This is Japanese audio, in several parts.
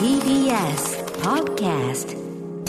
TBS Podcast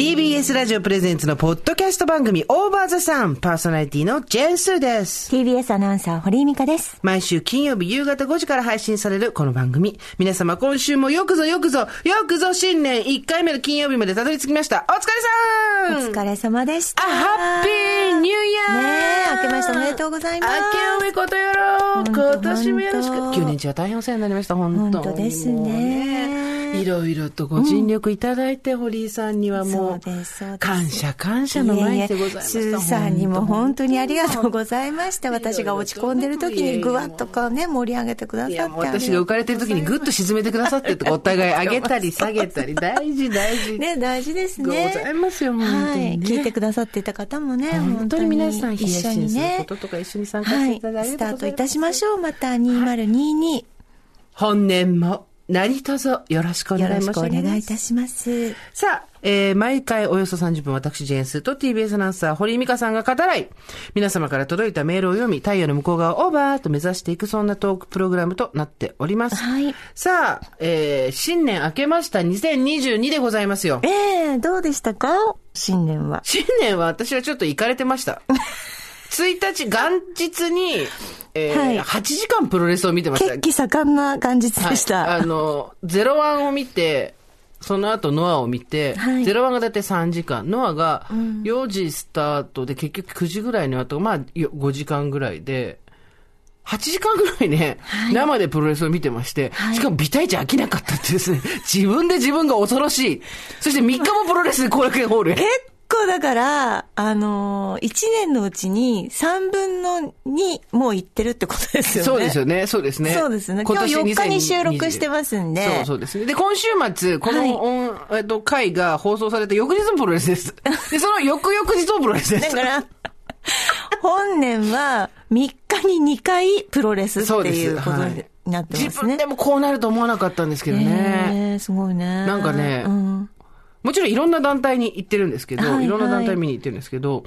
TBS ラジオプレゼンツのポッドキャスト番組オーバーザさんパーソナリティのジェンスーです。TBS アナウンサー、堀井美香です。毎週金曜日夕方5時から配信されるこの番組。皆様今週もよくぞよくぞ、よくぞ新年1回目の金曜日までたどり着きました。お疲れさんお疲れ様でした。あ、ハッピーニューイヤーねえ、明けましておめでとうございます。明けおめことよろ今年もよろしく。本当9年中は大変お世話になりました、本当に本当ですねいろいろとご尽力いただいて、堀井さんにはもそう感謝感謝の毎日でございました。いえいえスーさんにも本当にありがとうございました。私が落ち込んでる時にぐわっとかね、盛り上げてくださって。私が浮かれてる時にぐっと沈めてくださってお互い上げたり下げたり、大事大事。ね、大事ですね。ございますよ本当にねはい。聞いてくださっていた方もね、本当に皆さん、一緒にねこ。ととか一緒に参加しはい。ていただいて、スタートいたしましょう。また2022。本年も何卒よろしくおよ願い申しろしくお願。いいたします。さあ、えー、毎回およそ30分、私、ジェーンスーと TBS アナウンサー、堀井美香さんが語らい、皆様から届いたメールを読み、太陽の向こう側をオーバーと目指していく、そんなトークプログラムとなっております。はい。さあ、えー、新年明けました2022でございますよ。ええどうでしたか？新年は。新年は私はちょっと行かれてました。1日、元日に、えーはい。8時間プロレスを見てました。血。気盛んな元日でした。はい、あの、ゼロワンを見て、その後ノアを見て、はい。ゼロワンがだいたい3時間、ノアが4時スタートで結局9時ぐらいの後、まあよ5時間ぐらいで、8時間ぐらいね、生でプロレスを見てまして、しかもビタイチ飽きなかったってですね、自分で自分が恐ろしい。そして3日もプロレスで後楽園ホールへ。結構だから、あのー、1年のうちに3分の2もう行ってるってことですよね。そうですよね、そうですね。そうですね今日4日に収録してますんでそうそうですね。で、今週末、この、はい音えっと、回が放送された翌日もプロレスです。で、その翌々日もプロレスです。だから、本年は3日に2回プロレスっていうことはいになってますね。自分でもこうなると思わなかったんですけどね。えーすごいね。なんかねうんもちろんいろんな団体に行ってるんですけど、はいはい。いろんな団体見に行ってるんですけど、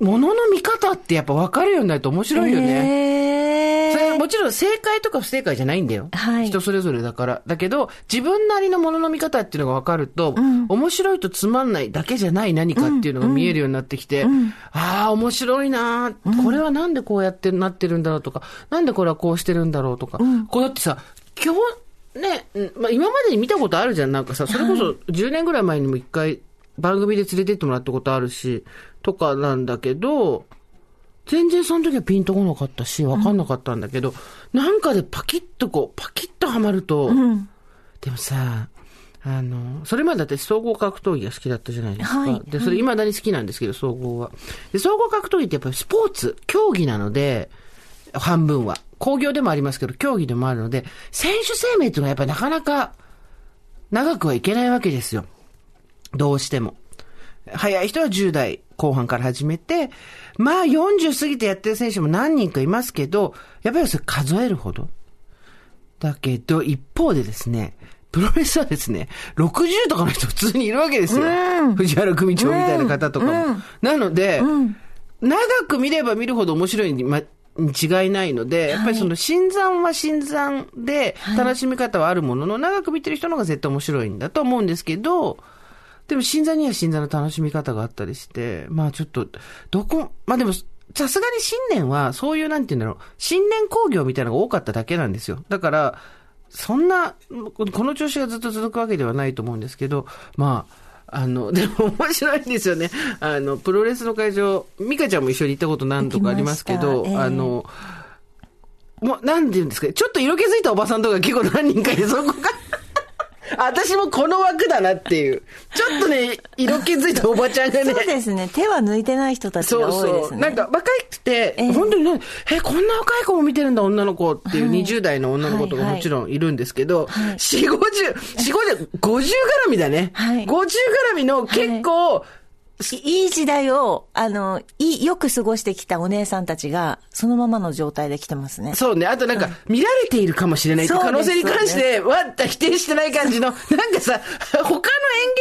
物の見方ってやっぱ分かるようになると面白いよね。えー。それはもちろん正解とか不正解じゃないんだよ。はい。人それぞれだから。だけど、自分なりのものの見方っていうのが分かると、面白いとつまんないだけじゃない何かっていうのが見えるようになってきて、ああ、面白いなー。これはなんでこうやってなってるんだろうとか、なんでこれはこうしてるんだろうとか、こうだってさ、今日、ね、うんまあ、今までに見たことあるじゃん。なんかさ、それこそ10年ぐらい前にも一回番組で連れてってもらったことあるし、とかなんだけど、全然その時はピンとこなかったし、わかんなかったんだけど、なんかでパキッとこう、パキッとはまると、でもさ、あの、それまで私総合格闘技が好きだったじゃないですか。はいで、それ未だに好きなんですけど、総合は。で、総合格闘技ってやっぱりスポーツ、競技なので、半分は。工業でもありますけど、競技でもあるので、選手生命っていうのはやっぱりなかなか長くはいけないわけですよ。どうしても。早い人は10代後半から始めて、まあ40過ぎてやってる選手も何人かいますけど、やっぱりそれ数えるほど。だけど、一方でですね、プロレスはですね、60とかの人普通にいるわけですよ。藤原組長みたいな方とかも。なので、長く見れば見るほど面白いに、ま、に違いないので、やっぱりその新参は新参で楽しみ方はあるものの、長く見てる人の方が絶対面白いんだと思うんですけど、でも新参には新参の楽しみ方があったりして、まあちょっと、どこ、まあでも、さすがに新年はそういうなんて言うんだろう、新年興行みたいなのが多かっただけなんですよ。だから、そんな、この調子がずっと続くわけではないと思うんですけど、まあ、あの、でも面白いんですよね。あの、プロレスの会場、ミカちゃんも一緒に行ったこと何度かありますけど、ええ。あの、もう、なんて言うんですか、ちょっと色気づいたおばさんとか結構何人かいて、そこが、私もこの枠だなっていう。ちょっとね、色気づいたおばちゃんがね。そうですね。手は抜いてない人たちそうが多いですね。そう。なんか若くて、ええ本当にね、え、こんな若い子も見てるんだ、女の子っていう20代の女の子とかはいもちろんいるんですけど、はい4、50、4、50、50絡みだね。はい50絡みの結構、いいい時代を、あの、いい、よく過ごしてきたお姉さんたちが、そのままの状態で来てますね。そうね。あとなんか、見られているかもしれないって可能性に関して、わった否定してない感じの、なんかさ、他の演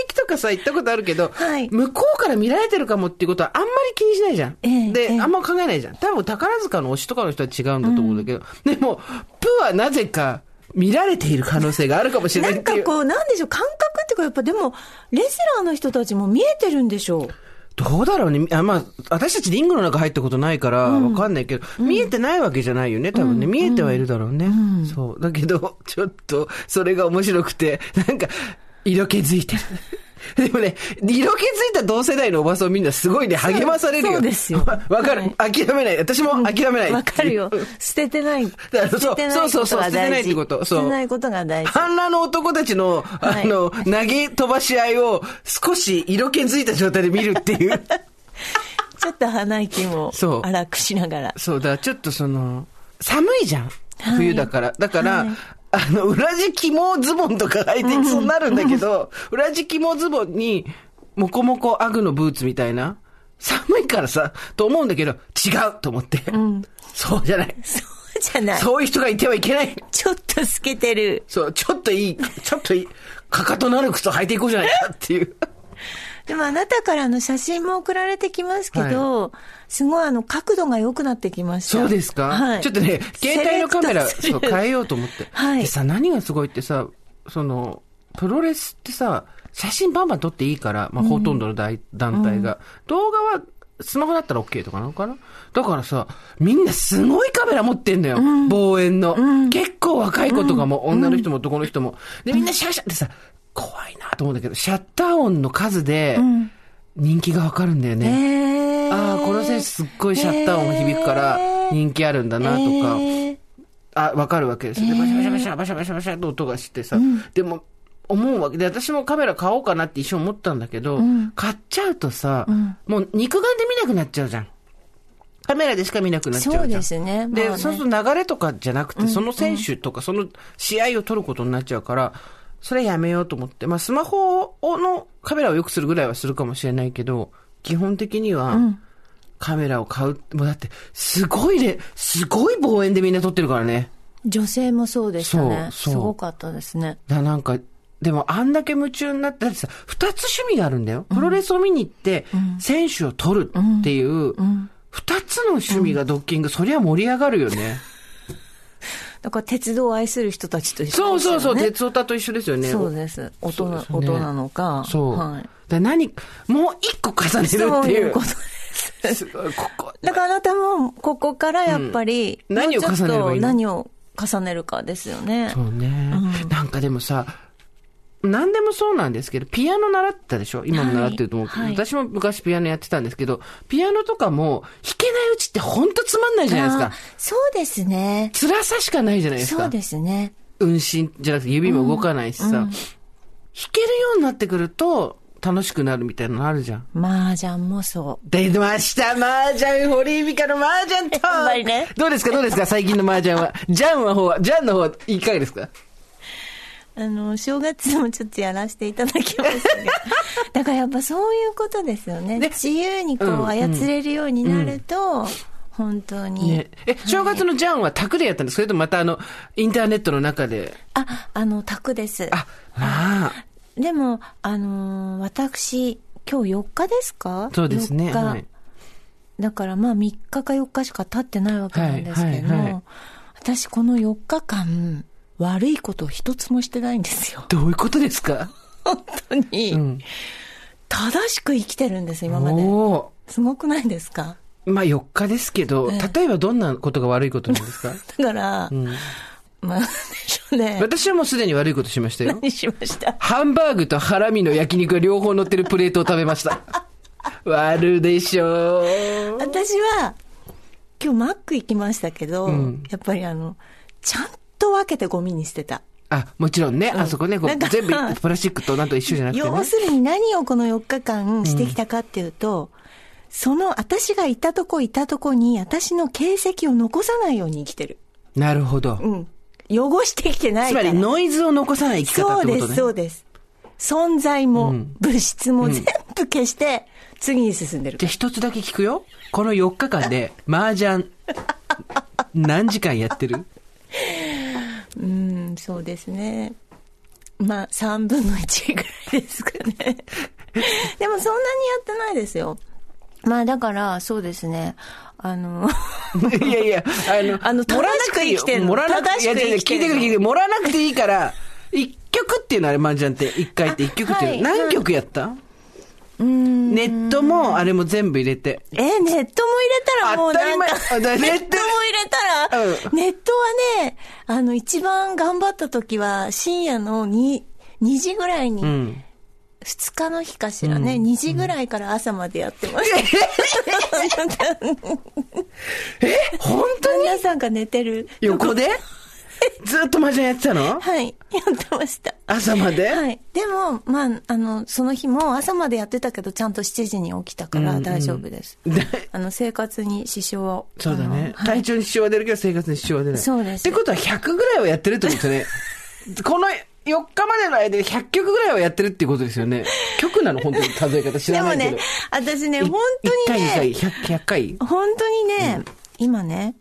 劇とかさ、行ったことあるけど、はい向こうから見られてるかもっていうことはあんまり気にしないじゃん。ええで、ええあんま考えないじゃん。多分宝塚の推しとかの人は違うんだと思うんだけど、でも、プはなぜか、見られている可能性があるかもしれなないんっていう。かこう、なんでしょう、感覚っていうか、やっぱでも、レスラーの人たちも見えてるんでしょう。どうだろうね。あまあ、私たちリングの中入ったことないから、わかんないけど、見えてないわけじゃないよね、多分ね。見えてはいるだろうね。そう。だけど、ちょっと、それが面白くて、なんか、色気づいてる。でもね、色気づいた同世代のおばさんみんなすごいね、励まされるよ。そうですよわ わかる、諦めない。私も諦めない。わかるよ。捨ててない。らそう捨ててないそうそうそう捨ててないってことそう捨てないことが大事。反乱の男たちの、あはいの、投げ飛ばし合いを少し色気づいた状態で見るっていう。ちょっと鼻息もそう荒くしながら。そうだ、ちょっとその、寒いじゃん。はい冬だから。だから、はいあの、裏地肝ズボンとか履いてきそうになるんだけど、裏地肝ズボンに、モコモコアグのブーツみたいな、寒いからさ、と思うんだけど、違うと思って。そうじゃない。そうじゃない。そういう人がいてはいけない。ちょっと透けてる。そう、ちょっといい、ちょっといい、かかとのある靴を履いていこうじゃないかっていう。でもあなたからの写真も送られてきますけど、すごいあの角度が良くなってきました。そうですか、はい。ちょっとね、携帯のカメラ、そう、変えようと思って。はいでさ、何がすごいってさ、その、プロレスってさ、写真バンバン撮っていいから、まあ、ほとんどの大、団体が。動画は、スマホだったら OK とかなのかな？だからさ、みんなすごいカメラ持ってんだよ。望遠の、結構若い子とかも、女の人も男の人も。で、みんなシャシャってさ、怖いなと思うんだけど、シャッター音の数で、人気がわかるんだよね。えー、ああ、この選手すっごいシャッター音響くから人気あるんだなとか、えー。あ、わかるわけです。よ。で、バシャバシャバシャバシャバシャバシャと音がしてさ、でも、思うわけで、私もカメラ買おうかなって一瞬思ったんだけど、買っちゃうとさ、もう肉眼で見なくなっちゃうじゃん。カメラでしか見なくなっちゃうじゃん。そうですね。で、まあね。そうすると流れとかじゃなくて、その選手とかその試合を撮ることになっちゃうから、それやめようと思って。まあ、スマホのカメラを良くするぐらいはするかもしれないけど、基本的には、カメラを買う。もうだって、すごいね、すごい望遠でみんな撮ってるからね。女性もそうでしたね。すごかったですね。だなんか、でもあんだけ夢中になって、だってさ、二つ趣味があるんだよ。プロレスを見に行って、選手を撮るっていう、二つの趣味がドッキング、そりゃ盛り上がるよね。だから鉄道を愛する人たちと一緒ですよね。そうそうそう、鉄オタと一緒ですよね。そうです。音ね音なのか。そう。はい。だ何、もう一個重ねるってそうい。いううことです。すごい、ここ。だからあなたも、ここからやっぱり、うん何を重ねればいいの？何を重ねるかですよね。そうね、なんかでもさ、何でもそうなんですけど、ピアノ習ってたでしょ？今も習ってると思うはい私も昔ピアノやってたんですけど、ピアノとかも弾けないうちってほんとつまんないじゃないですあか。そうですね。辛さしかないじゃないですか。そうですね。運針じゃなくて指も動かないしさ、弾けるようになってくると楽しくなるみたいなのあるじゃん。麻雀もそ出ました麻雀堀井美香の麻雀とねどうですか？どうですか？最近の麻雀は。ジャンの方は、ジャンの方はいかがですか？う。あの、正月もちょっとやらせていただきましたけど。だからやっぱそういうことですよね。で自由にこうんう操れるようになると、本当に。ね、え、正月のジャンは卓でやったんですか？それともまたあの、インターネットの中で？あ、あの、宅です。あ、まあ、でも、あのー私、今日4日ですか？そうですね。4日はい。だからまあ3日か4日しか経ってないわけなんですけど、はいはいはい私この4日間、悪いことを一つもしてないんですよ。どういうことですか？本当に。うん。正しく生きてるんです、今まで。おすごくないですか？ーまあ4日ですけど、え例えばどんなことが悪いことなんですか？だから、んまあ、でしょうね。私はもうすでに悪いことしましたよ。何しました？ハンバーグとハラミの焼肉が両方乗ってるプレートを食べました。悪でしょう。私は、今日マック行きましたけど、んやっぱりあの、ちゃんと分けてゴミに捨てた。あ、もちろんね、あそこね、全部 プラスチックとなんと一緒じゃなくてね。要するに何をこの4日間してきたかっていうと、その私がいたとこいたとこに私の形跡を残さないように生きてる。なるほど。うん。汚してきてないから。つまりノイズを残さない生き方そうです、ってことね。そうです。存在も、うん物質も全部消して、次に進んでるじゃあ一つだけ聞くよ。この4日間で、麻雀、何時間やってる？うん、そうですね。まあ、3分の1ぐらいですかね。でもそんなにやってないですよ。まあだから、そうですね。あの、いやいや、あの、あの盛らなくていいよ盛らなくていい。いや、正しく違う違う生きてんの聞いてくれ聞いてくれ。盛らなくていいから、一曲っていうのあれ、麻雀って。一回って一曲っていうの。はい何曲やった？うん。ネットも、あれも全部入れて。え、ネットも入れたらもう当たり前。なんか、あだネット。ネットも入れたら、うん。ネットはね、あの、一番頑張った時は、深夜の 2, 2時ぐらいに、うん。2日の日かしらね、2時ぐらいから朝までやってました。え本当に？皆さんが寝てる。横で？ずっと麻雀やってたの？はい、やってました。朝まで？はい。でも、まあ、あの、その日も朝までやってたけど、ちゃんと7時に起きたから大丈夫です。で あの、生活に支障を。そうだね。はい体調に支障は出るけど生活に支障は出ない。そうですってことは100 ぐらいはやってるってことですよね。この4日までの間で100曲ぐらいはやってるっていうことですよね。曲なの？本当に数え方知でもらないけど。ね、私ね、い本当に1回ね、2回、100, 100回？本当にね、今ね、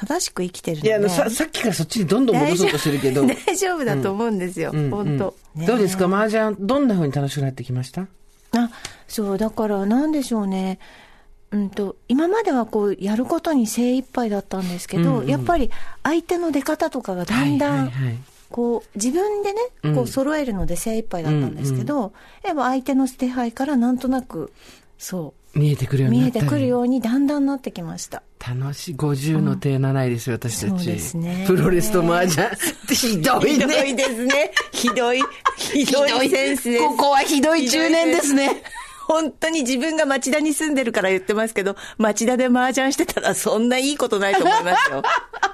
正しく生きてるのいや、あの、ねさ、さっきからそっちにどんどん戻そうとしてるけど。大丈夫だと思うんですよ、うん本当、うんどうですか？麻雀、どんな風に楽しくなってきました？あ、そう、だからなんでしょうね。うんと、今まではこう、やることに精一杯だったんですけど、うんうん。やっぱり相手の出方とかがだんだん、こう、自分でね、うん。こう、揃えるので精一杯だったんですけど、やっぱ相手の手配からなんとなく、そ見えてくるよう、見うになったりえてくるようにだんだんなってきました。楽しい。50の手7いですよ、私たち。そうですねプロレスと麻雀。ひどいね。ひどいですね。ひどい、ひどいセンスです。ここはひどい中年ですね。本当に自分が町田に住んでるから言ってますけど、町田で麻雀してたら そんないいことないと思いますよ。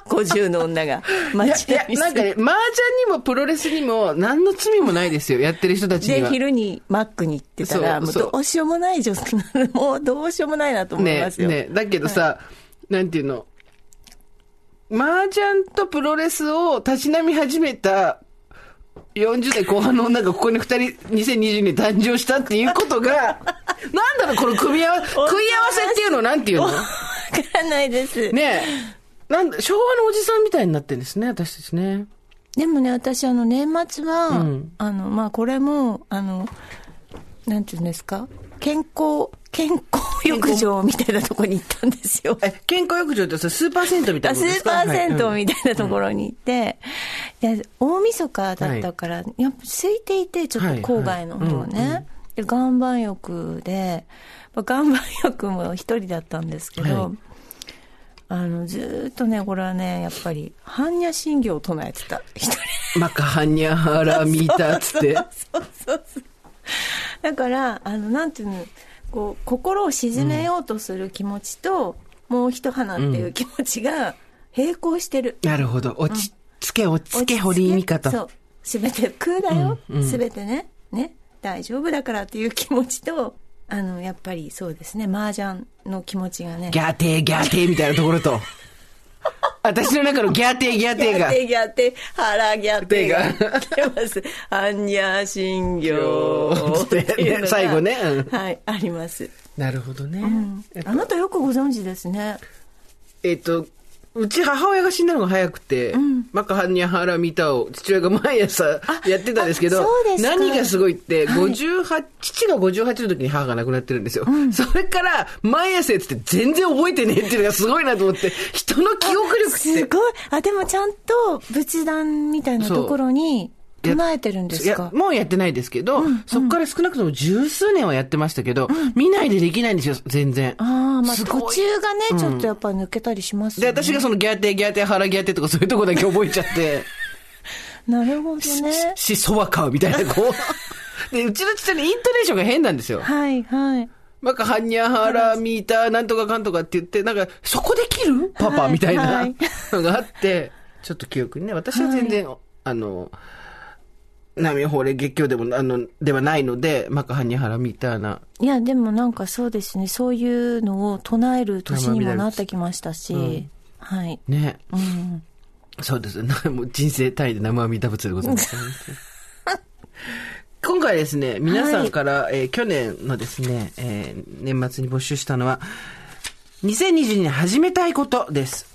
50の女が。いや、いや町田になんかね、麻雀にもプロレスにも何の罪もないですよ、やってる人たちにで、は。昼にマックに行ってたら、もうそうどうしようもない女性もうどうしようもないなと思いますよ。ねねだけどさ、なんていうの、麻雀とプロレスをたしなみ始めた40代後半の女がここに2人、2020年誕生したっていうことが、なんだろう、この組み合わ、食い合わせっていうのなんていうの？わからないです。ねえ。なんだ、昭和のおじさんみたいになってるんですね、私たちね。でもね、私、あの、年末は、うんあの、まあ、これも、あの、なんていうんですか？健康、健康浴場みたいなところに行ったんですよ。え、健康浴場ってさ、スーパー銭湯みたいあスーパー銭湯はいみたいなところに行って、で大晦日だったから、やっぱ空いていて、ちょっと郊外の方ね。はいはいうんで、岩盤浴で、まあ岩盤浴も一人だったんですけど、はいあの、ずーっとね、これはね、やっぱり、般若心経を唱えてた。一人マカハニャハラミタっつって。そうそうそう。だから、あの、なんていうの、こう、心を鎮めようとする気持ちと、もう一花っていう気持ちが並行してる。なるほど。落ち着け、落ち着け、堀井美香と。そう。すべて空だようんうん。すべてね。ね。大丈夫だからっていう気持ちと、あの、やっぱりそうですね、麻雀の気持ちがね。ギャーテー、ギャーテーみたいなところと。私の中のギャーテー、ギャーテーが。ギャテ、腹ギャテが手が来てます。般若心経つってっていう最後ねうんはい、あります。なるほどね。あなたよくご存知ですね。えっと、うち母親が死んだのが早くて、マカハニャハラミタを父親が毎朝やってたんですけど何がすごいって、はい58、父が58の時に母が亡くなってるんですよ。それから、毎朝やってて全然覚えてねえっていうのがすごいなと思って、人の記憶力って。すごい。あ、でもちゃんと仏壇みたいなところに唱えてるんですか、もうやってないですけど、そこから少なくとも十数年はやってましたけど、見ないでできないんですよ、全然。ああ、まあ途中がね、ちょっとやっぱ抜けたりしますね。私がそのギャーテー、ギャーテー、腹ギャーテーとかそういうとこだけ覚えちゃって、なるほどね。し、そわかみたいな、こう。で、うちの父親のイントネーションが変なんですよ。はい、はい。なんか、はにゃはら、みた、なんとかかんとかって言って、なんか、そこで切る？パパはいみたいはないのがあって、ちょっと記憶にね、私は全然、あの、波法令月経でも、あの、ではないので、マカハニャハラみたいな。いや、でもなんかそうですね、そういうのを唱える年にもなってきましたし、はい。ね。うん。そうです。な もう人生単位で生阿弥陀仏でございます。今回ですね、皆さんから、えー去年のですね、えー年末に募集したのは、2022年始めたいことです。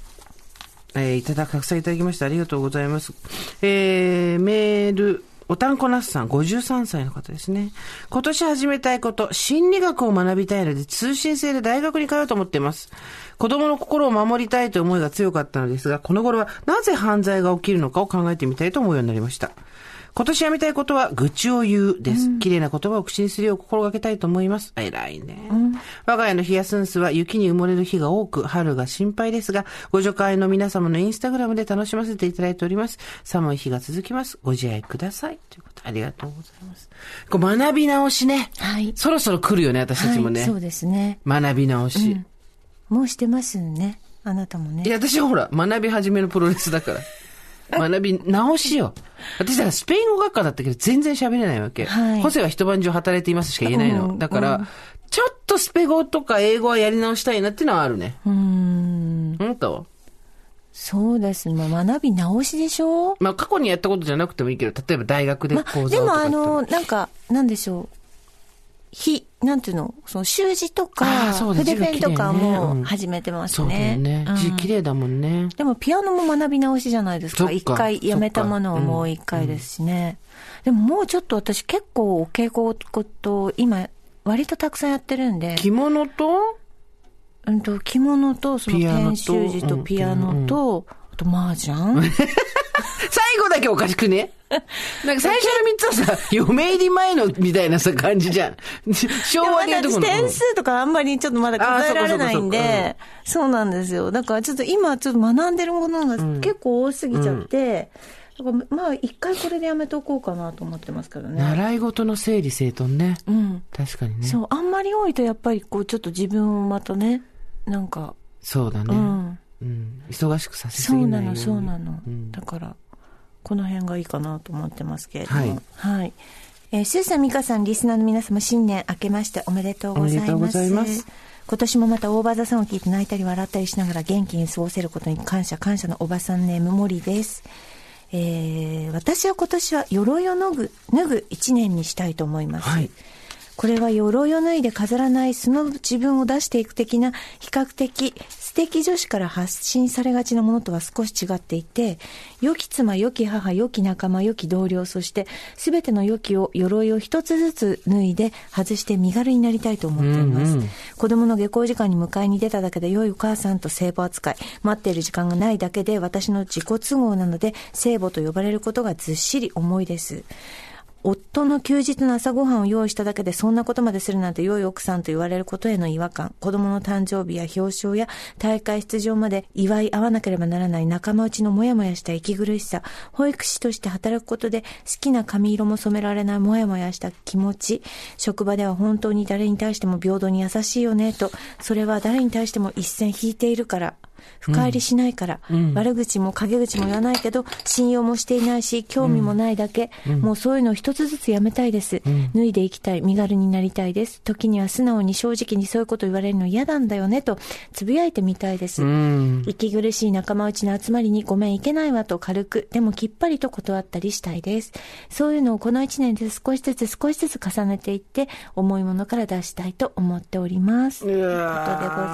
えーいただ、たくさんいただきましてありがとうございます。えーメール、おたんこなすさん、53歳の方ですね。今年始めたいこと、心理学を学びたいので、通信制で大学に通うと思っています。子供の心を守りたいという思いが強かったのですが、この頃はなぜ犯罪が起きるのかを考えてみたいと思うようになりました。今年やめたいことは、愚痴を言うです。綺麗な言葉を口にするよう心がけたいと思います。偉いね。我が家のヒヤスンスは雪に埋もれる日が多く、春が心配ですが、ご助会の皆様のインスタグラムで楽しませていただいております。寒い日が続きます。ご自愛ください。ということでありがとうございます。こう学び直しね。はいそろそろ来るよね、私たちもね。はい、そうですね。学び直し。もうしてますね。あなたもね。いや、私はほら、学び始めのプロレスだから。学び直しよ。私だからスペイン語学科だったけど全然喋れないわけ。はいホセは一晩中働いていますしか言えないの。うんだから、ちょっとスペ語とか英語はやり直したいなっていうのはあるね。うーん。本当？そうですね。まあ学び直しでしょ？まあ過去にやったことじゃなくてもいいけど、例えば大学でまあ、講座をでもあとかやったらの、なんか、なんでしょう？ひ、なんていうのその習字とあか、筆ペンとかも始めてますそうだよね。字綺麗だもんね。でもピアノも学び直しじゃないですか。一回やめたものをもう一回ですしね。でももうちょっと私結構お稽古こと今割とたくさんやってるんで、着物と、うんと着物とそのピアノと？ペン習字とピアノと、あと麻雀。最後だけおかしくね？なんか最初の三つはさ、嫁入り前のみたいなさ感じじゃん。昭和でいうとこの？私点数とかあんまりちょっとまだ数えられないんで、そうなんですよ。だからちょっと今ちょっと学んでるものが結構多すぎちゃって、だからまあ一回これでやめとこうかなと思ってますけどね。習い事の整理整頓ね。うん。確かにね。そう、あんまり多いとやっぱりこうちょっと自分をまたね、なんか、そうだね。うん。うん忙しくさせすそうなの、ぎないように。そうなの。んだから、この辺がいいかなと思ってますけれども。はいはい。えー、スーさん、ミカさん、リスナーの皆様、新年明けましておめでとうございます。おめでとうございます今年もまた大場座さんを聞いて泣いたり笑ったりしながら元気に過ごせることに感謝、感謝のおばさんネーム森です。えー、私は今年は鎧を脱ぐ、脱ぐ一年にしたいと思います。はいこれは鎧を脱いで飾らない素の自分を出していく的な比較的素敵女子から発信されがちなものとは少し違っていて、良き妻、良き母、良き仲間、良き同僚、そして全ての良きを鎧を一つずつ脱いで外して身軽になりたいと思っています。うんうん子供の下校時間に迎えに出ただけで良いお母さんと聖母扱い、待っている時間がないだけで私の自己都合なので聖母と呼ばれることがずっしり重いです。夫の休日の朝ごはんを用意しただけでそんなことまでするなんて良い奥さんと言われることへの違和感、子供の誕生日や表彰や大会出場まで祝い合わなければならない仲間内のモヤモヤした息苦しさ、保育士として働くことで好きな髪色も染められないモヤモヤした気持ち、職場では本当に誰に対しても平等に優しいよねと、それは誰に対しても一線引いているから、深入りしないから、悪口も陰口も言わないけど、信用もしていないし、興味もないだけ、もうそういうのを一つずつやめたいです。脱いでいきたい、身軽になりたいです。時には素直に正直にそういうこと言われるの嫌なんだよね、と、つぶやいてみたいです。うん。息苦しい仲間内の集まりにごめんいけないわと軽く、でもきっぱりと断ったりしたいです。そういうのをこの一年で少しずつ少しずつ重ねていって、重いものから出したいと思っております。ということでご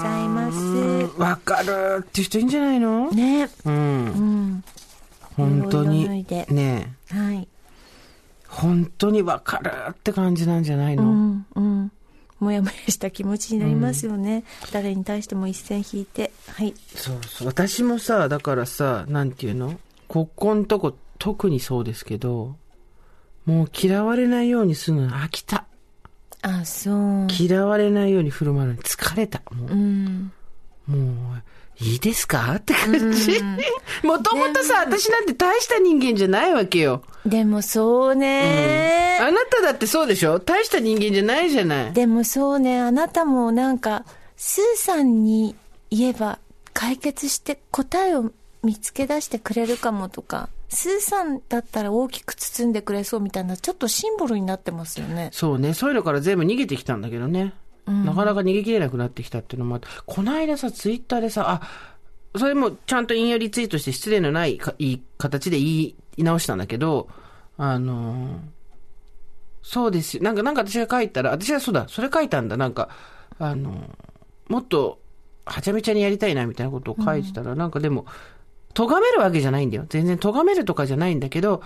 ざいます。うんわかるっていう人いいんじゃないの？ね。うん。うん。本当に。ねえはい。本当にわかるって感じなんじゃないうの、ん、うん。もやもやした気持ちになりますよね。誰に対しても一線引いて。はい。そうそう。私もさ、だからさ、なんていうの？ここんとこ、特にそうですけど、もう嫌われないようにするの飽きた。あ、そう。嫌われないように振る舞うのに疲れた。もうう、ん。もういいですか？って感じ。もともとさ、私なんて大した人間じゃないわけよ。でもそうね、あなただってそうでしょ？大した人間じゃないじゃない。でもそうね、あなたもなんか、スーさんに言えば解決して答えを見つけ出してくれるかもとか、スーさんだったら大きく包んでくれそうみたいな、ちょっとシンボルになってますよね。そうね。そういうのから全部逃げてきたんだけどね。なかなか逃げ切れなくなってきたっていうのもあって、この間さ、ツイッターでさ、あ、それもちゃんと引用リツイートして失礼のないかいい形で言い直したんだけど、あのーそうですよ。なんか、なんか私が書いたら、私はそうだ、それ書いたんだ。なんか、あのーもっと、はちゃめちゃにやりたいな、みたいなことを書いてたら、なんかでも、咎めるわけじゃないんだよ。全然咎めるとかじゃないんだけど、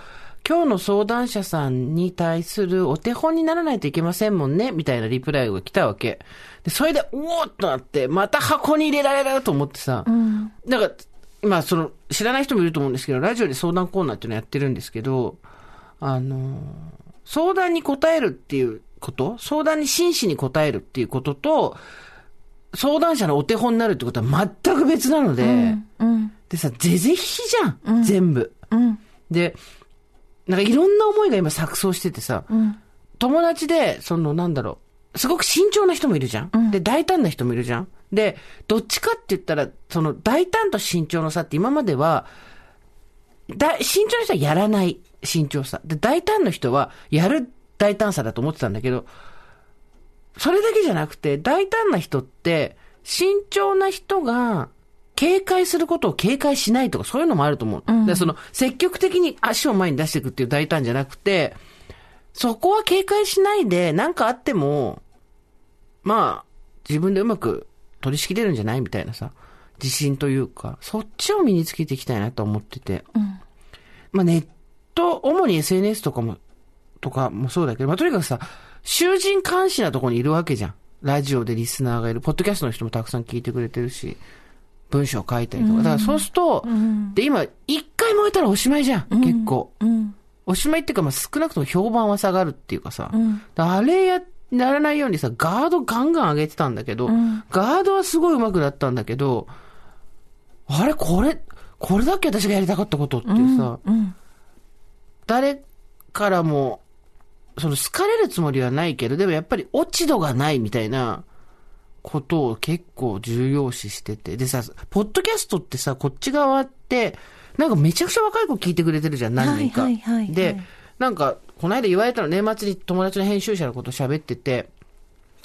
今日の相談者さんに対するお手本にならないといけませんもんね、みたいなリプライが来たわけ。で、それで、おーっとなって、また箱に入れられると思ってさ、なんか、まあ、その、知らない人もいると思うんですけど、ラジオで相談コーナーっていうのやってるんですけど、あの、相談に答えるっていうこと、相談に真摯に答えるっていうことと、相談者のお手本になるってことは全く別なので、うん。でさ、ぜぜひじゃん、全部。うん。で、なんかいろんな思いが今錯綜しててさ、うん。友達で、そのなんだろう、すごく慎重な人もいるじゃん。で、大胆な人もいるじゃん。で、どっちかって言ったら、その大胆と慎重の差って今までは、だ慎重な人はやらない慎重さ。で、大胆な人はやる大胆さだと思ってたんだけど、それだけじゃなくて、大胆な人って、慎重な人が、警戒することを警戒しないとか、そういうのもあると思う。でその、積極的に足を前に出していくっていう大胆じゃなくて、そこは警戒しないで、なんかあっても、まあ、自分でうまく取り仕切れるんじゃないみたいなさ、自信というか、そっちを身につけていきたいなと思ってて。まあネット、主に SNS とかも、とかもそうだけど、まあとにかくさ、囚人監視なとこにいるわけじゃん。ラジオでリスナーがいる。ポッドキャストの人もたくさん聞いてくれてるし、文章書いたりとか。だからそうすると、で今、一回燃えたらおしまいじゃん、結構。うん。おしまいっていうか、まあ、少なくとも評判は下がるっていうかさ、あれや、ならないようにさ、ガードガンガン上げてたんだけど、ガードはすごい上手くなったんだけど、あれこれ、これだっけ私がやりたかったことっていうさ、うん。誰からも、その好かれるつもりはないけど、でもやっぱり落ち度がないみたいなことを結構重要視してて。でさ、ポッドキャストってさ、こっち側って、なんかめちゃくちゃ若い子聞いてくれてるじゃん、何人か。はいはいはいはいで、なんか、この間言われたの、年末に友達の編集者のこと喋ってて、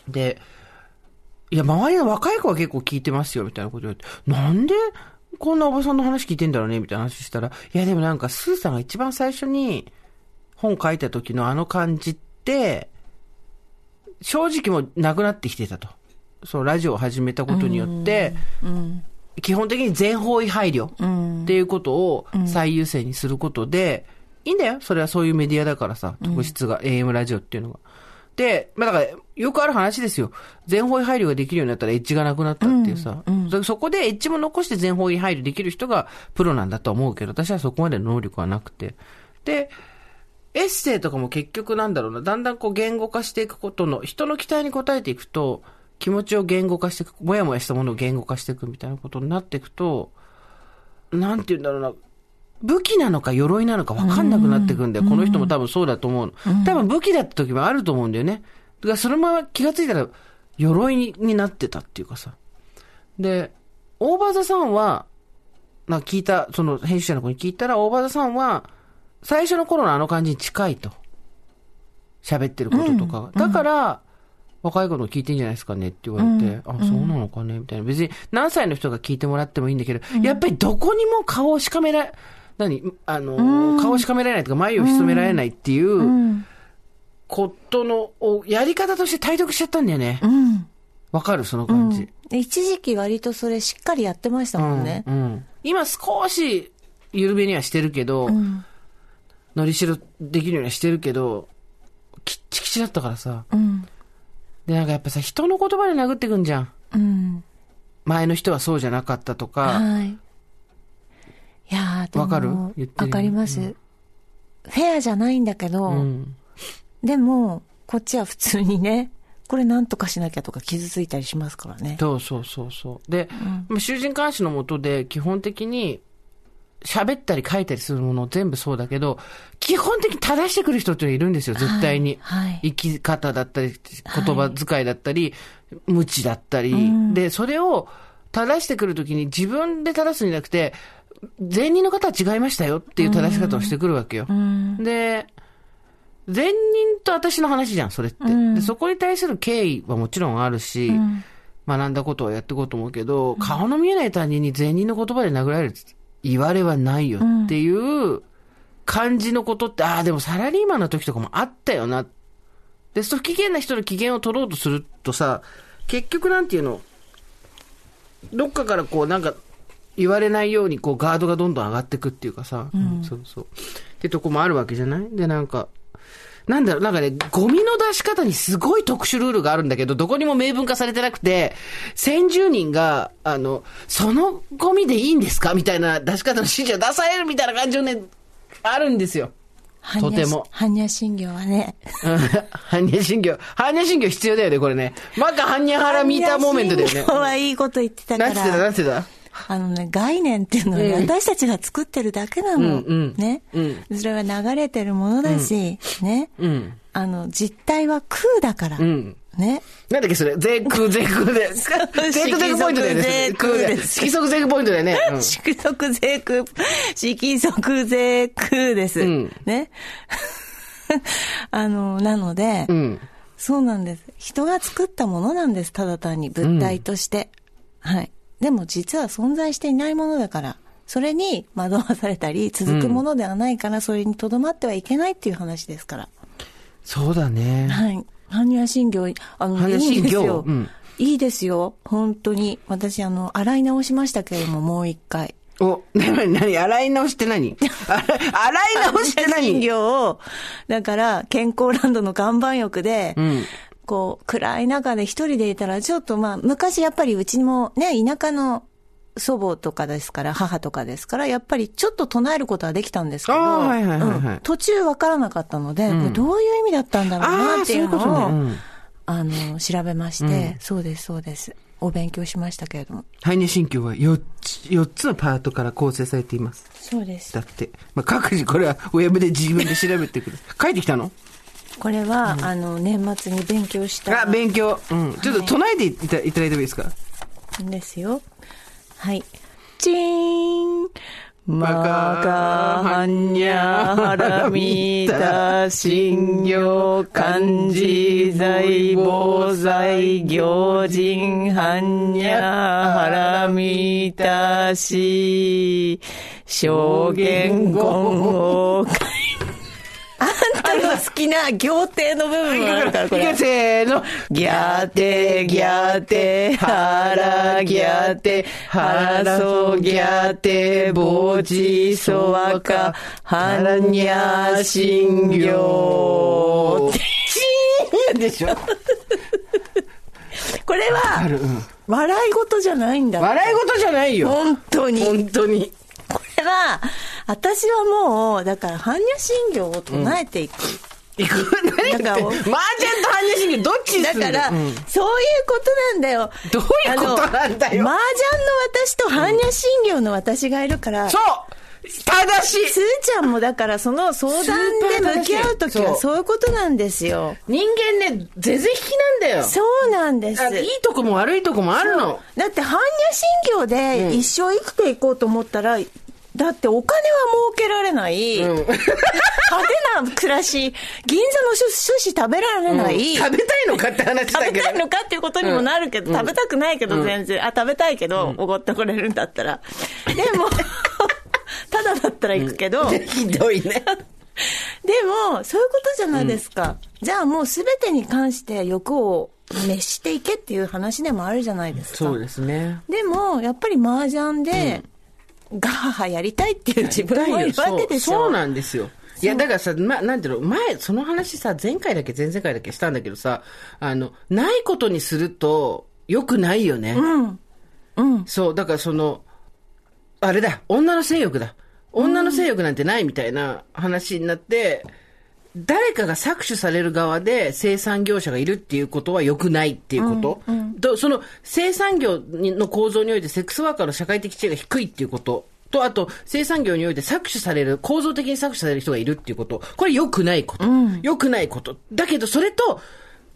で、いや、周りの若い子は結構聞いてますよ、みたいなこと言われて、なんでこんなおばさんの話聞いてんだろうね、みたいな話したら、いや、でもなんか、スーさんが一番最初に本書いた時のあの感じって、正直もうなくなってきてたと。そう、ラジオを始めたことによって、基本的に全方位配慮っていうことを最優先にすることで、いいんだよ。それはそういうメディアだからさ、特質が、AM ラジオっていうのが。で、まあだから、よくある話ですよ。全方位配慮ができるようになったらエッジがなくなったっていうさ。そそこでエッジも残して全方位配慮できる人がプロなんだと思うけど、私はそこまでの能力はなくて。で、エッセイとかも結局なんだろうな、だんだんこう言語化していくことの、人の期待に応えていくと、気持ちを言語化していく、もやもやしたものを言語化していくみたいなことになっていくと、なんて言うんだろうな、武器なのか鎧なのか分かんなくなってくんだよ。この人も多分そうだと思うの。多分武器だった時もあると思うんだよね。だからそのまま気がついたら鎧にになってたっていうかさ。で、オーバーザさんは、な聞いた、その編集者の子に聞いたら、オーバーザさんは、最初の頃のあの感じに近いと。喋ってることとかが。だから、若い子の聞いてんじゃないですかねって言われて、あ、そうなのかねみたいな。別に何歳の人が聞いてもらってもいいんだけど、やっぱりどこにも顔をしかめられ、何？あのー、顔をしかめられないとか、眉を潜められないっていう、ことの、をやり方として体得しちゃったんだよね。うん。わかる？その感じ。で一時期割とそれしっかりやってましたもんね。うんうん今少し緩めにはしてるけど、んのりしろできるようにはしてるけど、きっちきちだったからさ。うん。で、なんかやっぱさ、人の言葉で殴ってくんじゃん。うん。前の人はそうじゃなかったとか、はい。いやわかる？わかります、フェアじゃないんだけど、うん。でも、こっちは普通にね、これなんとかしなきゃとか傷ついたりしますからね。そうそうそうそう。で、まあ囚人監視のもとで基本的に喋ったり書いたりするもの全部そうだけど、基本的に正してくる人っていうのがいるんですよ、絶対に。はいはい生き方だったり、言葉遣いだったり、無知だったり。で、それを正してくるときに自分で正すんじゃなくて、前任の方は違いましたよっていう正し方をしてくるわけよ。で、前任と私の話じゃん、それって。でそこに対する敬意はもちろんあるし、学んだことはやっていこうと思うけど、顔の見えない他人に前任の言葉で殴られる言われはないよっていう感じのことって、ああ、でもサラリーマンの時とかもあったよな。で、不機嫌な人の機嫌を取ろうとするとさ、結局なんていうの、どっかからこうなんか、言われないように、こう、ガードがどんどん上がっていくっていうかさ、うん、そうそう。ってとこもあるわけじゃない？で、なんか、なんだろう、なんかね、ゴミの出し方にすごい特殊ルールがあるんだけど、どこにも明文化されてなくて、先住人が、あの、そのゴミでいいんですかみたいな出し方の指示を出されるみたいな感じのね、あるんですよ。とても。般若心経はね。般若心経。般若心経必要だよね、これね。マカ般若ハラミーターモーメントだよね。般若はいいこと言ってたから。なんてた、なんてた？あのね、概念っていうのは、ね、私たちが作ってるだけなの。うんうん、ね、うん、それは流れてるものだし、うん、ね、うん、あの、実態は空だから。うんね。なんだっけそれ？税空、税空で。税空、税空ポイントだよね。税空で。色即税空ポイントだよね。色即税 空、色即税空です。うん、ね。あの、なので、うん、そうなんです。人が作ったものなんです。ただ単に物体として。うん、はい。でも実は存在していないものだから、それに惑わされたり、続くものではないから、それにとどまってはいけないっていう話ですから。そうだね。はい。般若心経、あの、いいんですよ。うん、いいですよ。本当に。私、あの、洗い直しましたけれども、もう一回。お、なになに洗い直して何？洗い直して何？心経を、だから、健康ランドの岩盤浴で、うん、こう、暗い中で一人でいたら、ちょっとまあ、昔やっぱりうちもね、田舎の祖母とかですから、母とかですから、やっぱりちょっと唱えることはできたんですけど、はいはいはいはい途中わからなかったので、うん、どういう意味だったんだろうなっていうのを、あ、ねうん、あの、調べまして、そうです、そうです。お勉強しましたけれども。ハイネ神経は4つ、4つのパートから構成されています。そうです。だって。まあ、各自これはウェブで自分で調べてくる。書いてきたのこれは、うん、あの、年末に勉強した。あ、勉強。うん。ちょっと唱えていた,、い、ただいてもいいですか？ですよ。はい。チーン。マカハンニャハラミタ信用漢字財宝財行人ハンニャハラミタシ証言言をあんたの好きな行程の部分もあるから、これ。せーの。ギャテ、ギャテ、ハラギャテ、ハラソギャテ、ボジソワカ、ハラニャシンギョー。でしょ？これは、笑い事じゃないんだ。笑い事じゃないよ。本当に。本当に。これは、私はもう、だから、般若心経を唱えていく。うん、いく何って、麻雀と般若心経どっちだから、うん、そういうことなんだよ。どういうことなんだよ？麻雀の私と般若心経の私がいるから。そう正しいすーちゃんもだからその相談で向き合うときはそういうことなんですよ。人間ね、ぜぜ引きなんだよ。そうなんです。いいとこも悪いとこもあるの。だって般若心経で一生生きていこうと思ったら、だってお金は儲けられない。うん、派手な暮らし、銀座の寿司食べられない、うん、食べたいのかって話だけど。食べたいのかっていうことにもなるけど、うん、食べたくないけど全然。あ、食べたいけど、おごってこれるんだったら。でも、ただだったら行くけど。ひどいね。でも、そういうことじゃないですか。じゃあもうすべてに関して欲を滅していけっていう話でもあるじゃないですか。そうですね。でも、やっぱり麻雀で、ガハハやりたいっていう自分もいるわけでしょ。そうなんですよ。いや、だからさ、ま、なんていうの、前、その話さ、前回だけ、前々回だけしたんだけどさ、あの、ないことにすると、よくないよね。うん。うん。そう、だからその、あれだ、女の性欲だ。女の性欲なんてないみたいな話になって、うん誰かが搾取される側で生産業者がいるっていうことは良くないっていうこと、うんうん、とその生産業の構造においてセックスワーカーの社会的地位が低いっていうことと、あと、生産業において搾取される、構造的に搾取される人がいるっていうこと。これ良くないこと。良、うん、くないこと。だけど、それと、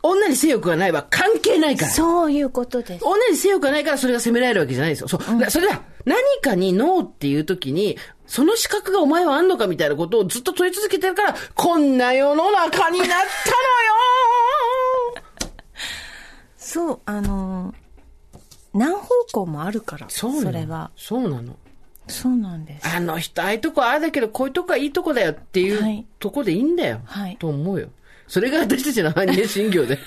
女に性欲がないは関係ないから。そういうことです。女に性欲がないからそれが責められるわけじゃないですよ。そう。うん、それだ。何かにノーっていう時に、その資格がお前はあんのかみたいなことをずっと問い続けてるから、こんな世の中になったのよ そう、あの何方向もあるから、そうそれは。そうなの。そうなんです。あの人、ああいうとこああだけど、こういうとこはいいとこだよっていう、はい、とこでいいんだよ。はい。と思うよ。それが私たちの般若心経で。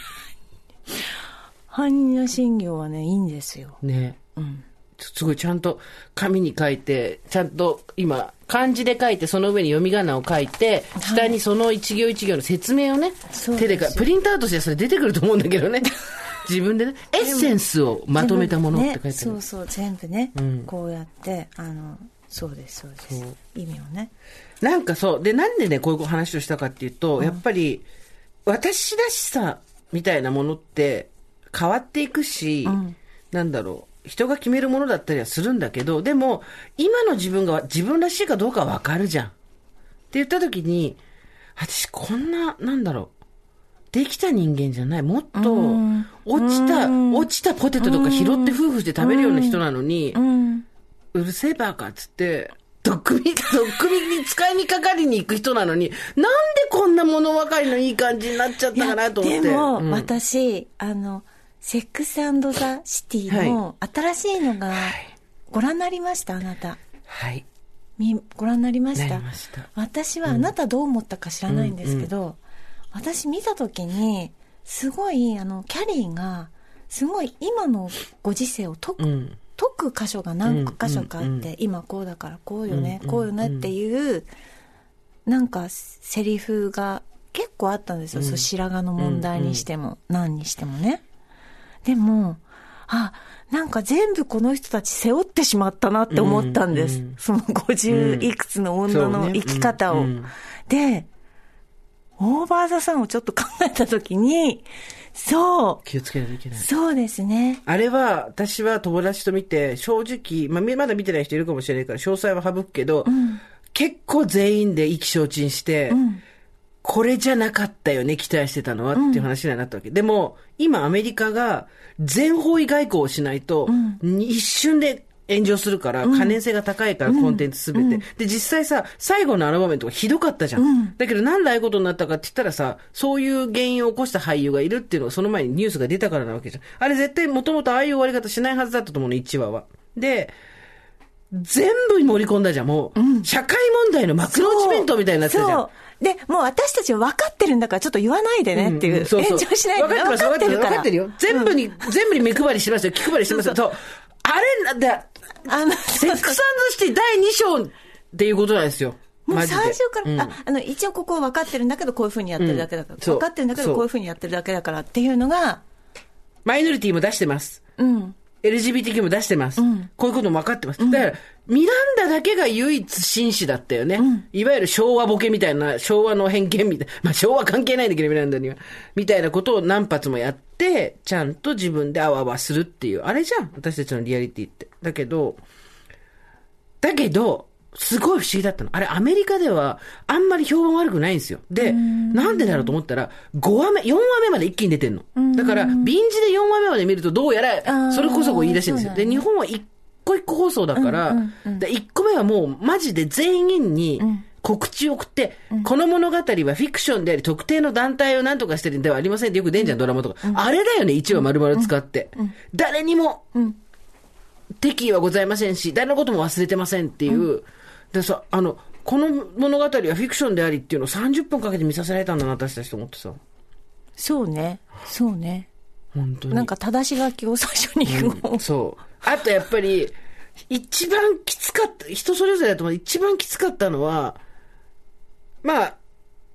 般若心経はね、いいんですよ。ね。うん。すごいちゃんと紙に書いて、ちゃんと今、漢字で書いて、その上に読み仮名を書いて、下にその一行一行の説明をね、そう手でか、プリントアウトしてそれ出てくると思うんだけどね。自分でね、エッセンスをまとめたものって書いてある。ね、そうそう、全部ね、んこうやって、あの、そうです、そうです。意味をね。なんかそう。で、なんでね、こういう話をしたかっていうと、やっぱり、私らしさみたいなものって変わっていくし、なんだろう。人が決めるものだったりはするんだけど、でも、今の自分が自分らしいかどうかわかるじゃん。って言った時に、私こんな、なんだろう。できた人間じゃない。もっと、落ちた、落ちたポテトとか拾って夫婦して食べるような人なのに、うるせえバカっつって、ドックミ、ドックミに使いにかかりに行く人なのに、なんでこんな物分かりのいい感じになっちゃったかなと思って。でも、うん私、あの、セックスザ・シティの新しいのが、ご覧になりましたあなた。はい。みご覧になりましなた。私はあなたどう思ったか知らないんですけど、私見た時にすごいあのキャリーがすごい今のご時世を解く,、うん。解く箇所が何箇所かあって、うんうん今こうだからこうよね、うんこうよねっていうなんかセリフが結構あったんですよ、そう白髪の問題にしても、何にしてもねでもあなんか全部この人たち背負ってしまったなって思ったんです、うんうんその50いくつの女の生き方を、そうねうんうん。でオーバーザさんをちょっと考えた時にそう。気をつけないといけない。そうですね。あれは、私は友達と見て、正直、まあ、みまだ見てない人いるかもしれないから、詳細は省くけど、結構全員で意気消沈して、これじゃなかったよね、期待してたのは、っていう話になったわけ。でも、今アメリカが全方位外交をしないと、一瞬で炎上するから、可燃性が高いから、コンテンツすべて。で、実際さ、最後のあの場面とかひどかったじゃん。だけど、なんでああいうことになったかって言ったらさ、そういう原因を起こした俳優がいるっていうのが、その前にニュースが出たからなわけじゃん。あれ絶対もともとああいう終わり方しないはずだったと思うの、1話は。で、全部に盛り込んだじゃん、もう。社会問題の幕の内弁当みたいになってたじゃん。で、もう私たちは分かってるんだから、ちょっと言わないでねっていう。んそうそう炎上しないでね。分かってます、分かってる。分かってるよ。よ。全部に、全部に目配りしてますよ。気配りしてますよ。そう。あれなんだ、あの、セックスシティ第2章っていうことなんですよ。もう最初から、うんあ、あの、一応ここ分かってるんだけど、こういうふうにやってるだけだから。うん分かってるんだけど、こういうふうにやってるだけだからっていうのが、マイノリティも出してます。うん。LGBTQ も出してます。こういうことも分かってます。だから、ミランダだけが唯一紳士だったよね。いわゆる昭和ボケみたいな、昭和の偏見みたいな、まあ昭和関係ないんだけど、ミランダには。みたいなことを何発もやって、ちゃんと自分であわあわするっていう、あれじゃん。私たちのリアリティって。だけど、だけど、すごい不思議だったの。あれ、アメリカでは、あんまり評判悪くないんですよ。で、なんでだろうと思ったら、5話目、4話目まで一気に出てんの。だから、ビンジで4話目まで見ると、どうやら、それこそこう言い出してるんですよ。で、日本は一個一個放送だから、で1個目はもう、マジで全員に、告知を送って、この物語はフィクションであり、特定の団体を何とかしてるんではありませんってよく出んじゃん、ドラマとか。あれだよね、1話丸々使って。誰にも、敵意はございませんし、誰のことも忘れてませんっていう、でさ、あの、この物語はフィクションでありっていうのを30分かけて見させられたんだな、私たちと思ってさ。そうね。そうね。本当に。なんか正し書きを最初に言う。そう。あとやっぱり、一番きつかった、人それぞれだと思う。一番きつかったのは、まあ、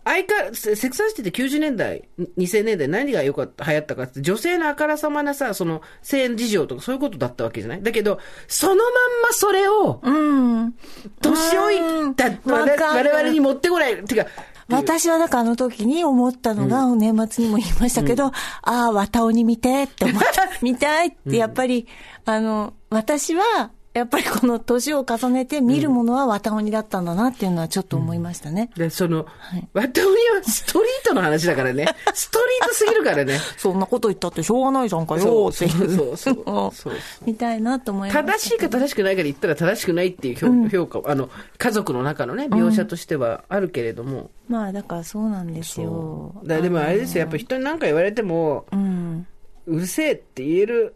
相変わらず、セクサーシティって90年代、2000年代何が良かった、流行ったかって、女性のあからさまなさ、その、性事情とかそういうことだったわけじゃない？だけど、そのまんまそれを、うん。年老いた、うん我々に持ってこない。てか、私はだからあの時に思ったのが、年末にも言いましたけど、ああ、綿尾に見てって思った。見たいって、やっぱり、あの、私は、やっぱりこの年を重ねて見るものは綿鬼だったんだなっていうのはちょっと思いましたね。で、その、いワットオニはストリートの話だからね。ストリートすぎるからね。そんなこと言ったってしょうがないじゃんかよっていう。そうそうそうそうみたいなと思いました。正しいか正しくないかで言ったら正しくないっていう評,、評価あの、家族の中のね、描写としてはあるけれども。まあだからそうなんですよ。だでもあれですよ、やっぱ人に何か言われても、うん。うるせえって言える。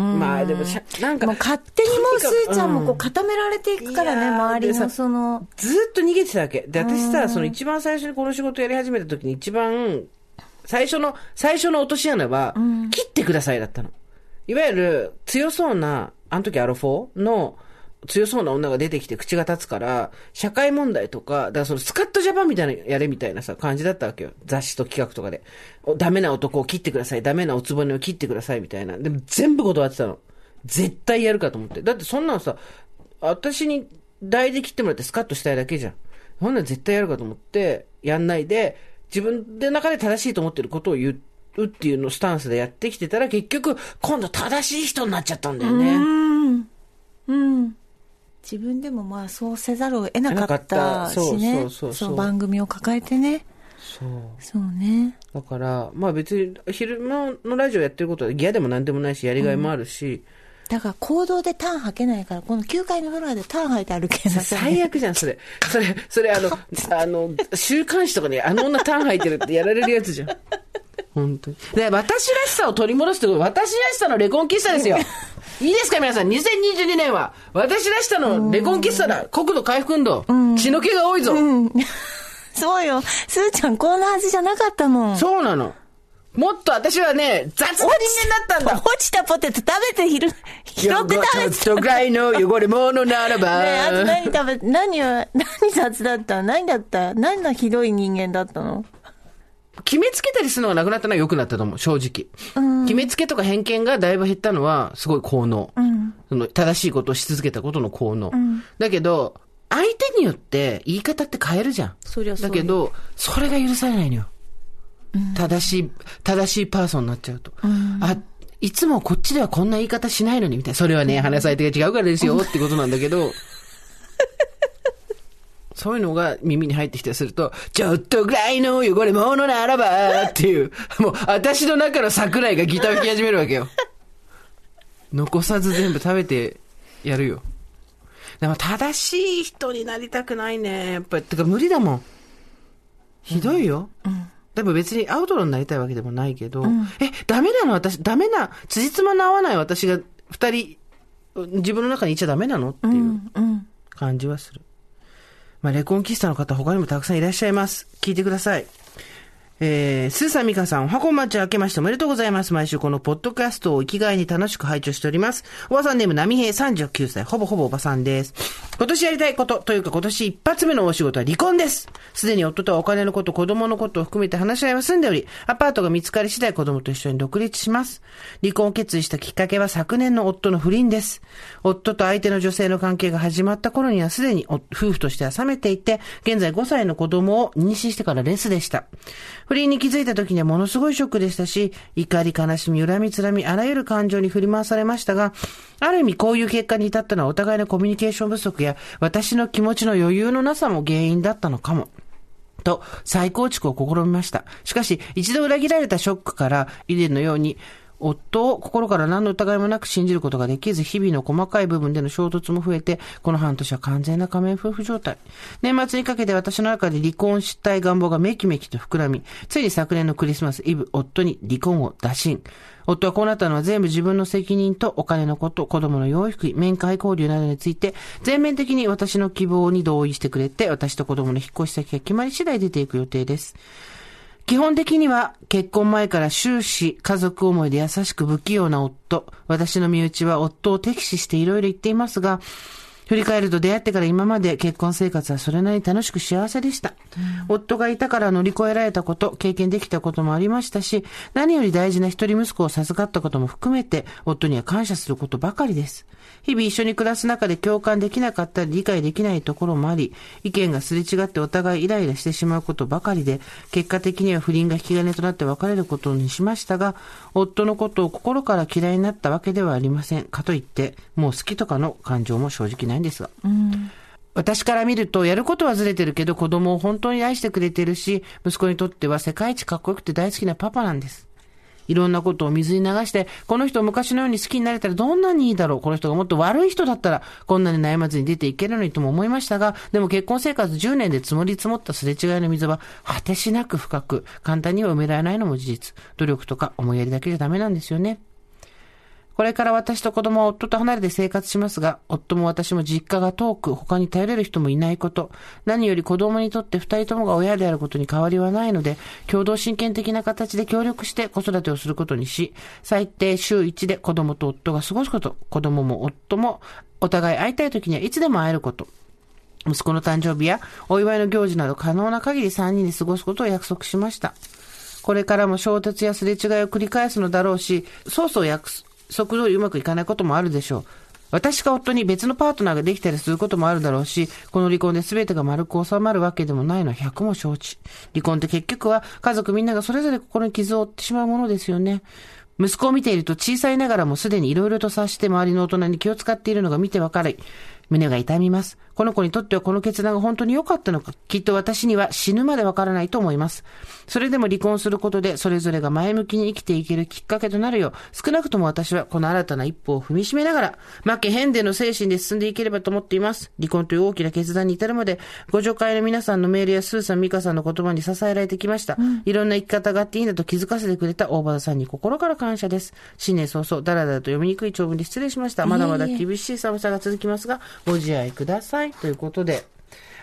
まあでもしゃ、なんか、もう勝手にもうスーちゃんもこううん固められていくからね、いやー周りのその、ずーっと逃げてたわけ。で、私さ、その一番最初にこの仕事やり始めた時に一番、最初の、最初の落とし穴は、切ってくださいだったの。いわゆる強そうな、あの時アロフォーの強そうな女が出てきて口が立つから、社会問題とか、だからそのスカットジャパンみたいなやれみたいなさ、感じだったわけよ。雑誌と企画とかで。ダメな男を切ってください。ダメなおつぼねを切ってください。みたいな。でも全部断ってたの。絶対やるかと思って。だってそんなのさ、私に台で切ってもらってスカッとしたいだけじゃん。そんなの絶対やるかと思って、やんないで、自分で中で正しいと思ってることを言うっていうのスタンスでやってきてたら、結局、今度正しい人になっちゃったんだよね。うん。うん。自分でもまあそうせざるを得なかったしね。そうそうそうそうの番組を抱えてね。そう。そうね。だから、まあ別に、昼間のラジオやってることは嫌でも何でもないし、やりがいもあるし、だから行動でターン吐けないから、この9階のフロアでターン吐いて歩けなさい。最悪じゃん、それ。それ、それあの、あの、週刊誌とかにあの女ターン入ってるってやられるやつじゃん。本当に。で、私らしさを取り戻すってこと、私らしさのレコンキスタですよ。いいですか、皆さん。2022年は、私らしさのレコンキスタだ。国土回復運動。血の気が多いぞ。そうよ。すーちゃんこんなはずじゃなかったもん。そうなの。もっと私はね、雑な人間だったんだ。落ちたポテト食べて拾、拾って食べてた。ちょっとぐらいの汚れ物ならば。ねえ、あと何食べ、何を、何雑だった？何だった？何のひどい人間だったの？決めつけたりするのがなくなったのは良くなったと思う、正直。決めつけとか偏見がだいぶ減ったのは、すごい効能。その正しいことをし続けたことの効能。だけど、相手によって言い方って変えるじゃん。そりゃそうよだけど、それが許されないのよ。正しい、正しいパーソンになっちゃうと。あ、いつもこっちではこんな言い方しないのに、みたいな。それはね、話し相手が違うからですよ、ってことなんだけど、そういうのが耳に入ってきたりすると、ちょっとぐらいの汚れ物ならばっていう、もう私の中の桜井がギターを弾き始めるわけよ。残さず全部食べてやるよ。でも正しい人になりたくないね。やっぱり、てか無理だもん。ひどいよ。でも別にアウトローになりたいわけでもないけど、え、ダメなの？私、ダメな、辻褄の合わない私が二人、自分の中にいちゃダメなの？っていううん。感じはする。まあ、レコンキスタの方他にもたくさんいらっしゃいます。聞いてください。えー、スーさん、ミカさん、おはこんまち明けましておめでとうございます。毎週このポッドキャストを生きがいに楽しく拝聴しております。おばさんネーム、ナミヘイ39歳、ほぼほぼおばさんです。今年やりたいこと、というか今年一発目のお仕事は離婚です。すでに夫とはお金のこと、子供のことを含めて話し合いは済んでおり、アパートが見つかり次第子供と一緒に独立します。離婚を決意したきっかけは昨年の夫の不倫です。夫と相手の女性の関係が始まった頃にはすでに夫婦としては冷めていて、現在5歳の子供を妊娠してからレスでした。不倫に気づいた時にはものすごいショックでしたし、怒り、悲しみ、恨み、つらみ、あらゆる感情に振り回されましたが、ある意味こういう結果に至ったのはお互いのコミュニケーション不足や、私の気持ちの余裕のなさも原因だったのかも。と、再構築を試みました。しかし、一度裏切られたショックから、以前のように、夫を心から何の疑いもなく信じることができず、日々の細かい部分での衝突も増えて、この半年は完全な仮面夫婦状態。年末にかけて私の中で離婚したい願望がめきめきと膨らみ、ついに昨年のクリスマスイブ、夫に離婚を打診。夫はこうなったのは全部自分の責任とお金のこと、子供の養育費、面会交流などについて、全面的に私の希望に同意してくれて、私と子供の引っ越し先が決まり次第出ていく予定です。基本的には結婚前から終始家族思いで優しく不器用な夫。私の身内は夫を敵視していろいろ言っていますが、振り返ると出会ってから今まで結婚生活はそれなりに楽しく幸せでした。夫がいたから乗り越えられたこと、経験できたこともありましたし、何より大事な一人息子を授かったことも含めて、夫には感謝することばかりです。日々一緒に暮らす中で共感できなかったり理解できないところもあり、意見がすれ違ってお互いイライラしてしまうことばかりで、結果的には不倫が引き金となって別れることにしましたが、夫のことを心から嫌いになったわけではありません。かといって、もう好きとかの感情も正直ないんですが。私から見ると、やることはずれてるけど、子供を本当に愛してくれてるし、息子にとっては世界一かっこよくて大好きなパパなんです。いろんなことを水に流して、この人を昔のように好きになれたらどんなにいいだろう。この人がもっと悪い人だったら、こんなに悩まずに出ていけるのにとも思いましたが、でも結婚生活10年で積もり積もったすれ違いの溝は、果てしなく深く、簡単には埋められないのも事実。努力とか思いやりだけじゃダメなんですよね。これから私と子供は夫と離れて生活しますが、夫も私も実家が遠く、他に頼れる人もいないこと、何より子供にとって二人ともが親であることに変わりはないので、共同親権的な形で協力して子育てをすることにし、最低週1で子供と夫が過ごすこと、子供も夫もお互い会いたい時にはいつでも会えること、息子の誕生日やお祝いの行事など可能な限り3人で過ごすことを約束しました。これからも衝突やすれ違いを繰り返すのだろうし、そうそう約束通りうまくいかないこともあるでしょう。私が夫に別のパートナーができたりすることもあるだろうし、この離婚で全てが丸く収まるわけでもないのは100も承知。離婚って結局は家族みんながそれぞれ心に傷を負ってしまうものですよね。息子を見ていると小さいながらもすでに色々と察して周りの大人に気を使っているのが見てわかる、胸が痛みます。この子にとってはこの決断が本当に良かったのか、きっと私には死ぬまでわからないと思います。それでも離婚することで、それぞれが前向きに生きていけるきっかけとなるよう、少なくとも私はこの新たな一歩を踏みしめながら、負けへんでの精神で進んでいければと思っています。離婚という大きな決断に至るまで、ご助会の皆さんのメールやスーさん、ミカさんの言葉に支えられてきました。いろんな生き方があっていいんだと気づかせてくれた大場田さんに心から感謝です。新年早々、だらだらと読みにくい長文で失礼しました。まだまだ厳しい寒さが続きますが、ご自愛ください。ということで、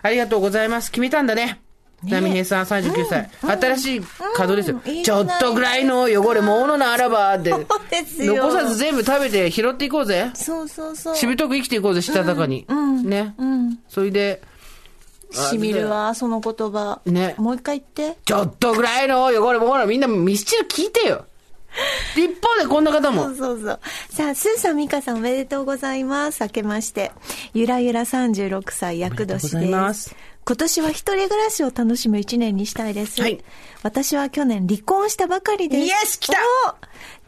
ありがとうございます。決めたんだね。波平さん39歳。新しい角ですよ。うんちょっとぐらいの汚れ物ならば、で。残さず全部食べて拾っていこうぜ。そうそうそう。しぶとく生きていこうぜ、したたかに。ね。それで、しみるわ、その言葉。ねもう一回言って。ちょっとぐらいの汚れ物みんなミスチル聞いてよ。一方でこんな方もそう。そうそう。さあ、スーさん、ミカさんおめでとうございます。明けまして。ゆらゆら36歳、厄年です今年は一人暮らしを楽しむ一年にしたいです。はい私は去年離婚したばかりです。イエス来たお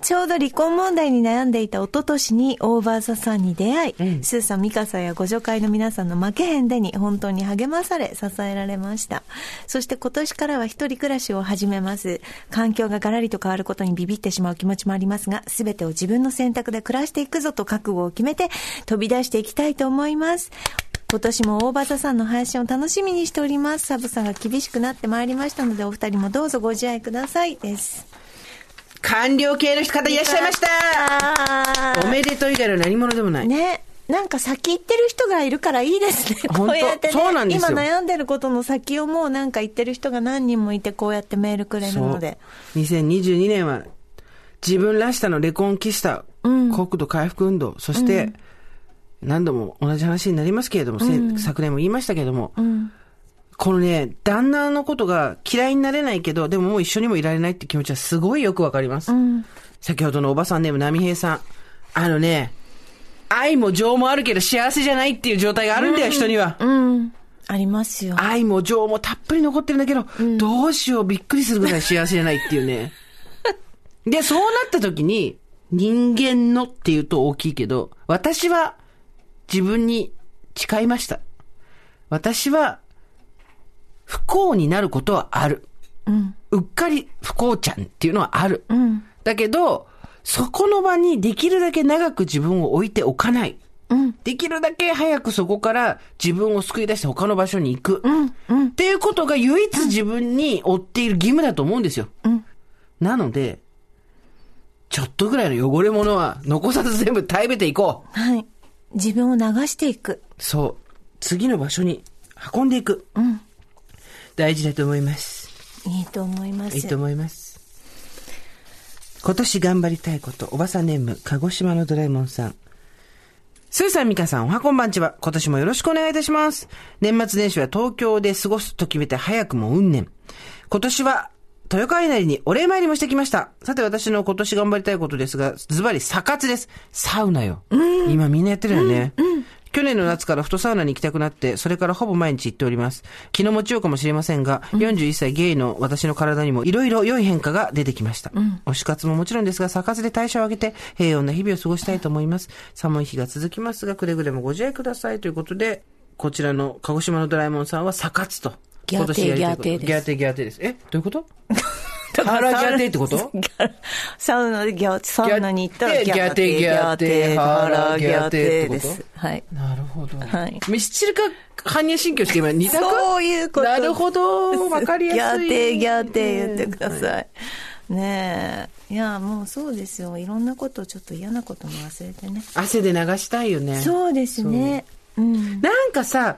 ちょうど離婚問題に悩んでいた一昨年にオーバーザさんに出会い、スーさん、ミカさんやご助会の皆さんの負けへんでに本当に励まされ、支えられました。そして今年からは一人暮らしを始めます。環境がガラリと変わることにビビってしまう気持ちもありますが、すべてを自分の選択で暮らしていくぞと覚悟を決めて飛び出していきたいと思います。今年も大場座さんの配信を楽しみにしております。サブさんが厳しくなってまいりましたので、お二人もどうぞご自愛ください。です。官僚系の方いらっしゃいましたあおめでとう以外の何者でもない。ね。なんか先行ってる人がいるからいいですね。本当？こうやってね。そうなんですよ今悩んでることの先をもうなんか言ってる人が何人もいて、こうやってメールくれるので。そう2022年は自分らしさのレコンキスタ、国土回復運動、そして、何度も同じ話になりますけれども、せ昨年も言いましたけれども、このね、旦那のことが嫌いになれないけど、でももう一緒にもいられないって気持ちはすごいよくわかります。先ほどのおばさんネーム、波平さん。あのね、愛も情もあるけど幸せじゃないっていう状態があるんだよ、人には。うん。ありますよ。愛も情もたっぷり残ってるんだけど、どうしよう、びっくりするぐらい幸せじゃないっていうね。で、そうなった時に、人間のっていうと大きいけど、私は自分に誓いました。私は不幸になることはある。うっかり不幸ちゃんっていうのはある。だけど、そこの場にできるだけ長く自分を置いておかない。できるだけ早くそこから自分を救い出して他の場所に行く。っていうことが唯一自分に負っている義務だと思うんですよ。なので、ちょっとぐらいの汚れ物は残さず全部食べていこう。はい。自分を流していく。そう。次の場所に運んでいく。大事だと思います。いいと思います。いいと思います。今年頑張りたいこと、おばさんネーム、鹿児島のドラえもんさん。スーさん、ミカさん、おはこんばんちは。今年もよろしくお願いいたします。年末年始は東京で過ごすと決めて早くも運年。今年は、豊川稲荷にお礼参りもしてきました。さて私の今年頑張りたいことですが、ズバリ、サ活です。サウナよ。今みんなやってるよね。去年の夏からフットサウナに行きたくなって、それからほぼ毎日行っております。気の持ちようかもしれませんが、41歳ゲイの私の体にもいろいろ良い変化が出てきました。推し活ももちろんですが、サ活で代謝を上げて平穏な日々を過ごしたいと思います。寒い日が続きますが、くれぐれもご自愛くださいということで、こちらの鹿児島のドラえもんさんはサ活と。ギャーテーギャーテーですギャーテーギャーテーです。えどういうこと？腹ギャーテーってこと？サウナでギャサウナに行ったらギャーテーギャーテー腹ギャーテーでギャーテーってす。はい。なるほど。はいミスチルか般若心経しか今二択そういうこと。なるほど。わかりやすい。ギャーテーギャーテー言ってください。ねえ。いや、もうそうですよ。いろんなこと、ちょっと嫌なことも忘れてね。汗で流したいよね。そうですね。うん。なんかさ、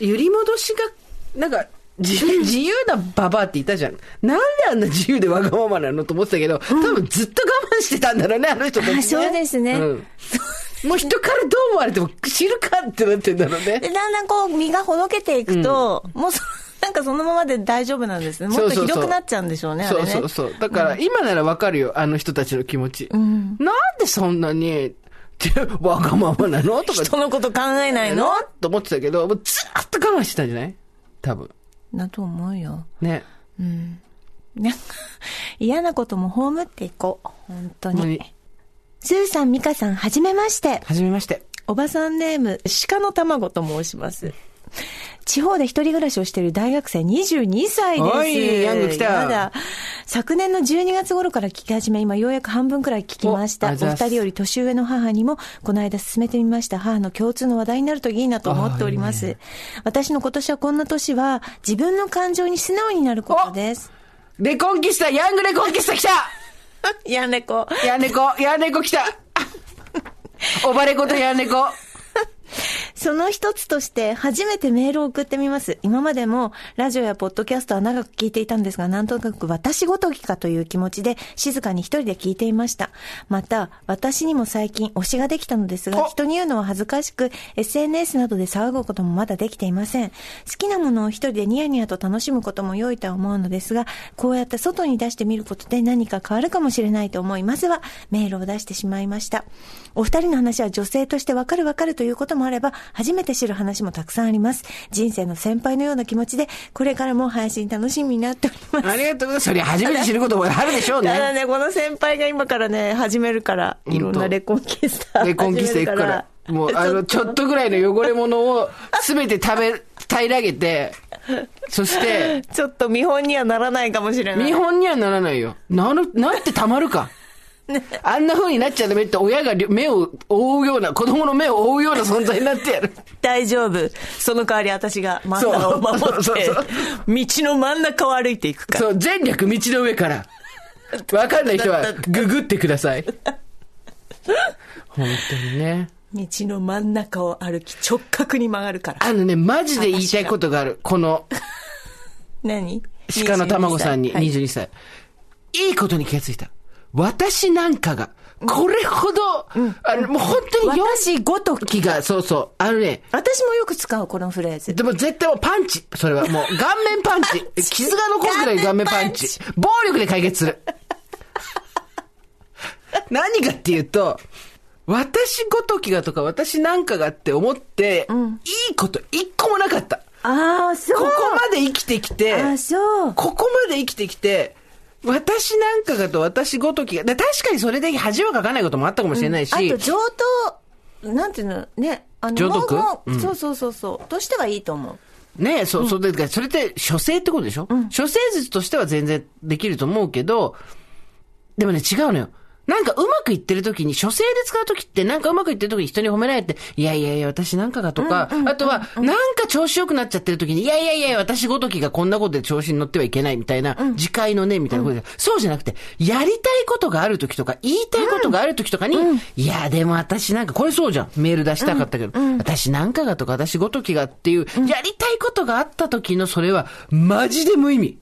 揺り戻しが、なんか、自自由なババアっていたじゃん。なんであんな自由でわがままなのと思ってたけど、多分ずっと我慢してたんだろうね、あの人たち、ね。あそうですねうんもう人からどう思われても知るかってなってんだろうね。で、だんだんこう、身がほどけていくと、もうそ、なんかそのままで大丈夫なんですね。もっとひどくなっちゃうんでしょうね、そうあれね。そうそう。だから、今ならわかるよ、あの人たちの気持ち。なんでそんなに、わがままなの？とか。人のこと考えないの？と思ってたけど、もうずっと我慢してたんじゃない？多分。だと思うよ。ね。なんか 嫌なことも葬っていこう。本当に。スーさん、ミカさん、はじめまして。はじめまして。おばさんネーム、鹿の卵と申します。地方で一人暮らしをしている大学生22歳です。おいヤング来たやだ。昨年の12月頃から聞き始め、今ようやく半分くらい聞きました。お二人より年上の母にも、この間進めてみました。母の共通の話題になるといいなと思っております。あいい私の今年はこんな年は、自分の感情に素直になることです。レコンキスタ、ヤングレコンキスタ来たやねこ。ヤンネコ、ヤンネコ来た おばれことヤンネコ。その一つとして初めてメールを送ってみます。今までもラジオやポッドキャストは長く聞いていたんですが、なんとなく私ごときかという気持ちで静かに一人で聞いていました。また、私にも最近推しができたのですが、お人に言うのは恥ずかしく、SNS などで騒ぐこともまだできていません。好きなものを一人でニヤニヤと楽しむことも良いとは思うのですが、こうやって外に出してみることで何か変わるかもしれないと思い、まずはメールを出してしまいました。お二人の話は女性としてわかるわかるということもあれば、初めて知る話もたくさんあります。人生の先輩のような気持ちで、これからも配信楽しみになっております。ありがとうございます。そりゃ初めて知ることもあるでしょうね。ただね、この先輩が今からね、始めるから、いろんなレコンキスターレコンキスタ行くから。もう、あの、ちょっとぐらいの汚れ物をすべて食べ、平らげて、そして、ちょっと見本にはならないかもしれない。見本にはならないよ。なる、なってたまるか。あんな風になっちゃダメって親が目を覆うような、子供の目を覆うような存在になってやる。大丈夫。その代わり私が真ん中を守そうそうってそう、道の真ん中を歩いていくから。そう、前略道の上から。わかんない人はググってください。本当にね。道の真ん中を歩き直角に曲がるから。あのね、マジで言いたいことがある。この、何？鹿の卵さんにはい22歳。いいことに気がついた。私なんかが、これほど、あの、もう本当に私ごとき。気が、そうそう。あのね、私もよく使う、このフレーズ。でも絶対もうパンチ。それはもう顔面パンチ。傷が残るぐらい顔面パンチ。暴力で解決する。何かっていうと、私ごときがとか私なんかがって思って、いいこと一個もなかった。ああ、そう。ここまで生きてきて、あそう。ここまで生きてきて、私なんかがと私ごときが、で確かにそれで恥はかかないこともあったかもしれないし、あと、上等、なんていうの、ね、あの、上等もうん。そうそうそうそう、としてはいいと思う。ねそう、それで、それって、処世ってことでしょ、処世術としては全然できると思うけど、でもね、違うのよ。なんかうまくいってる時に、処世で使う時って、なんかうまくいってる時に人に褒められて、いやいやいや、私なんかがとか、あとは、なんか調子良くなっちゃってる時に、いやいやいや、私ごときがこんなことで調子に乗ってはいけないみたいな、自戒のね、みたいなことで、そうじゃなくて、やりたいことがある時とか、言いたいことがある時とかに、いや、でも私なんか、これそうじゃん。メール出したかったけど、私なんかがとか、私ごときがっていう、やりたいことがあった時のそれは、マジで無意味。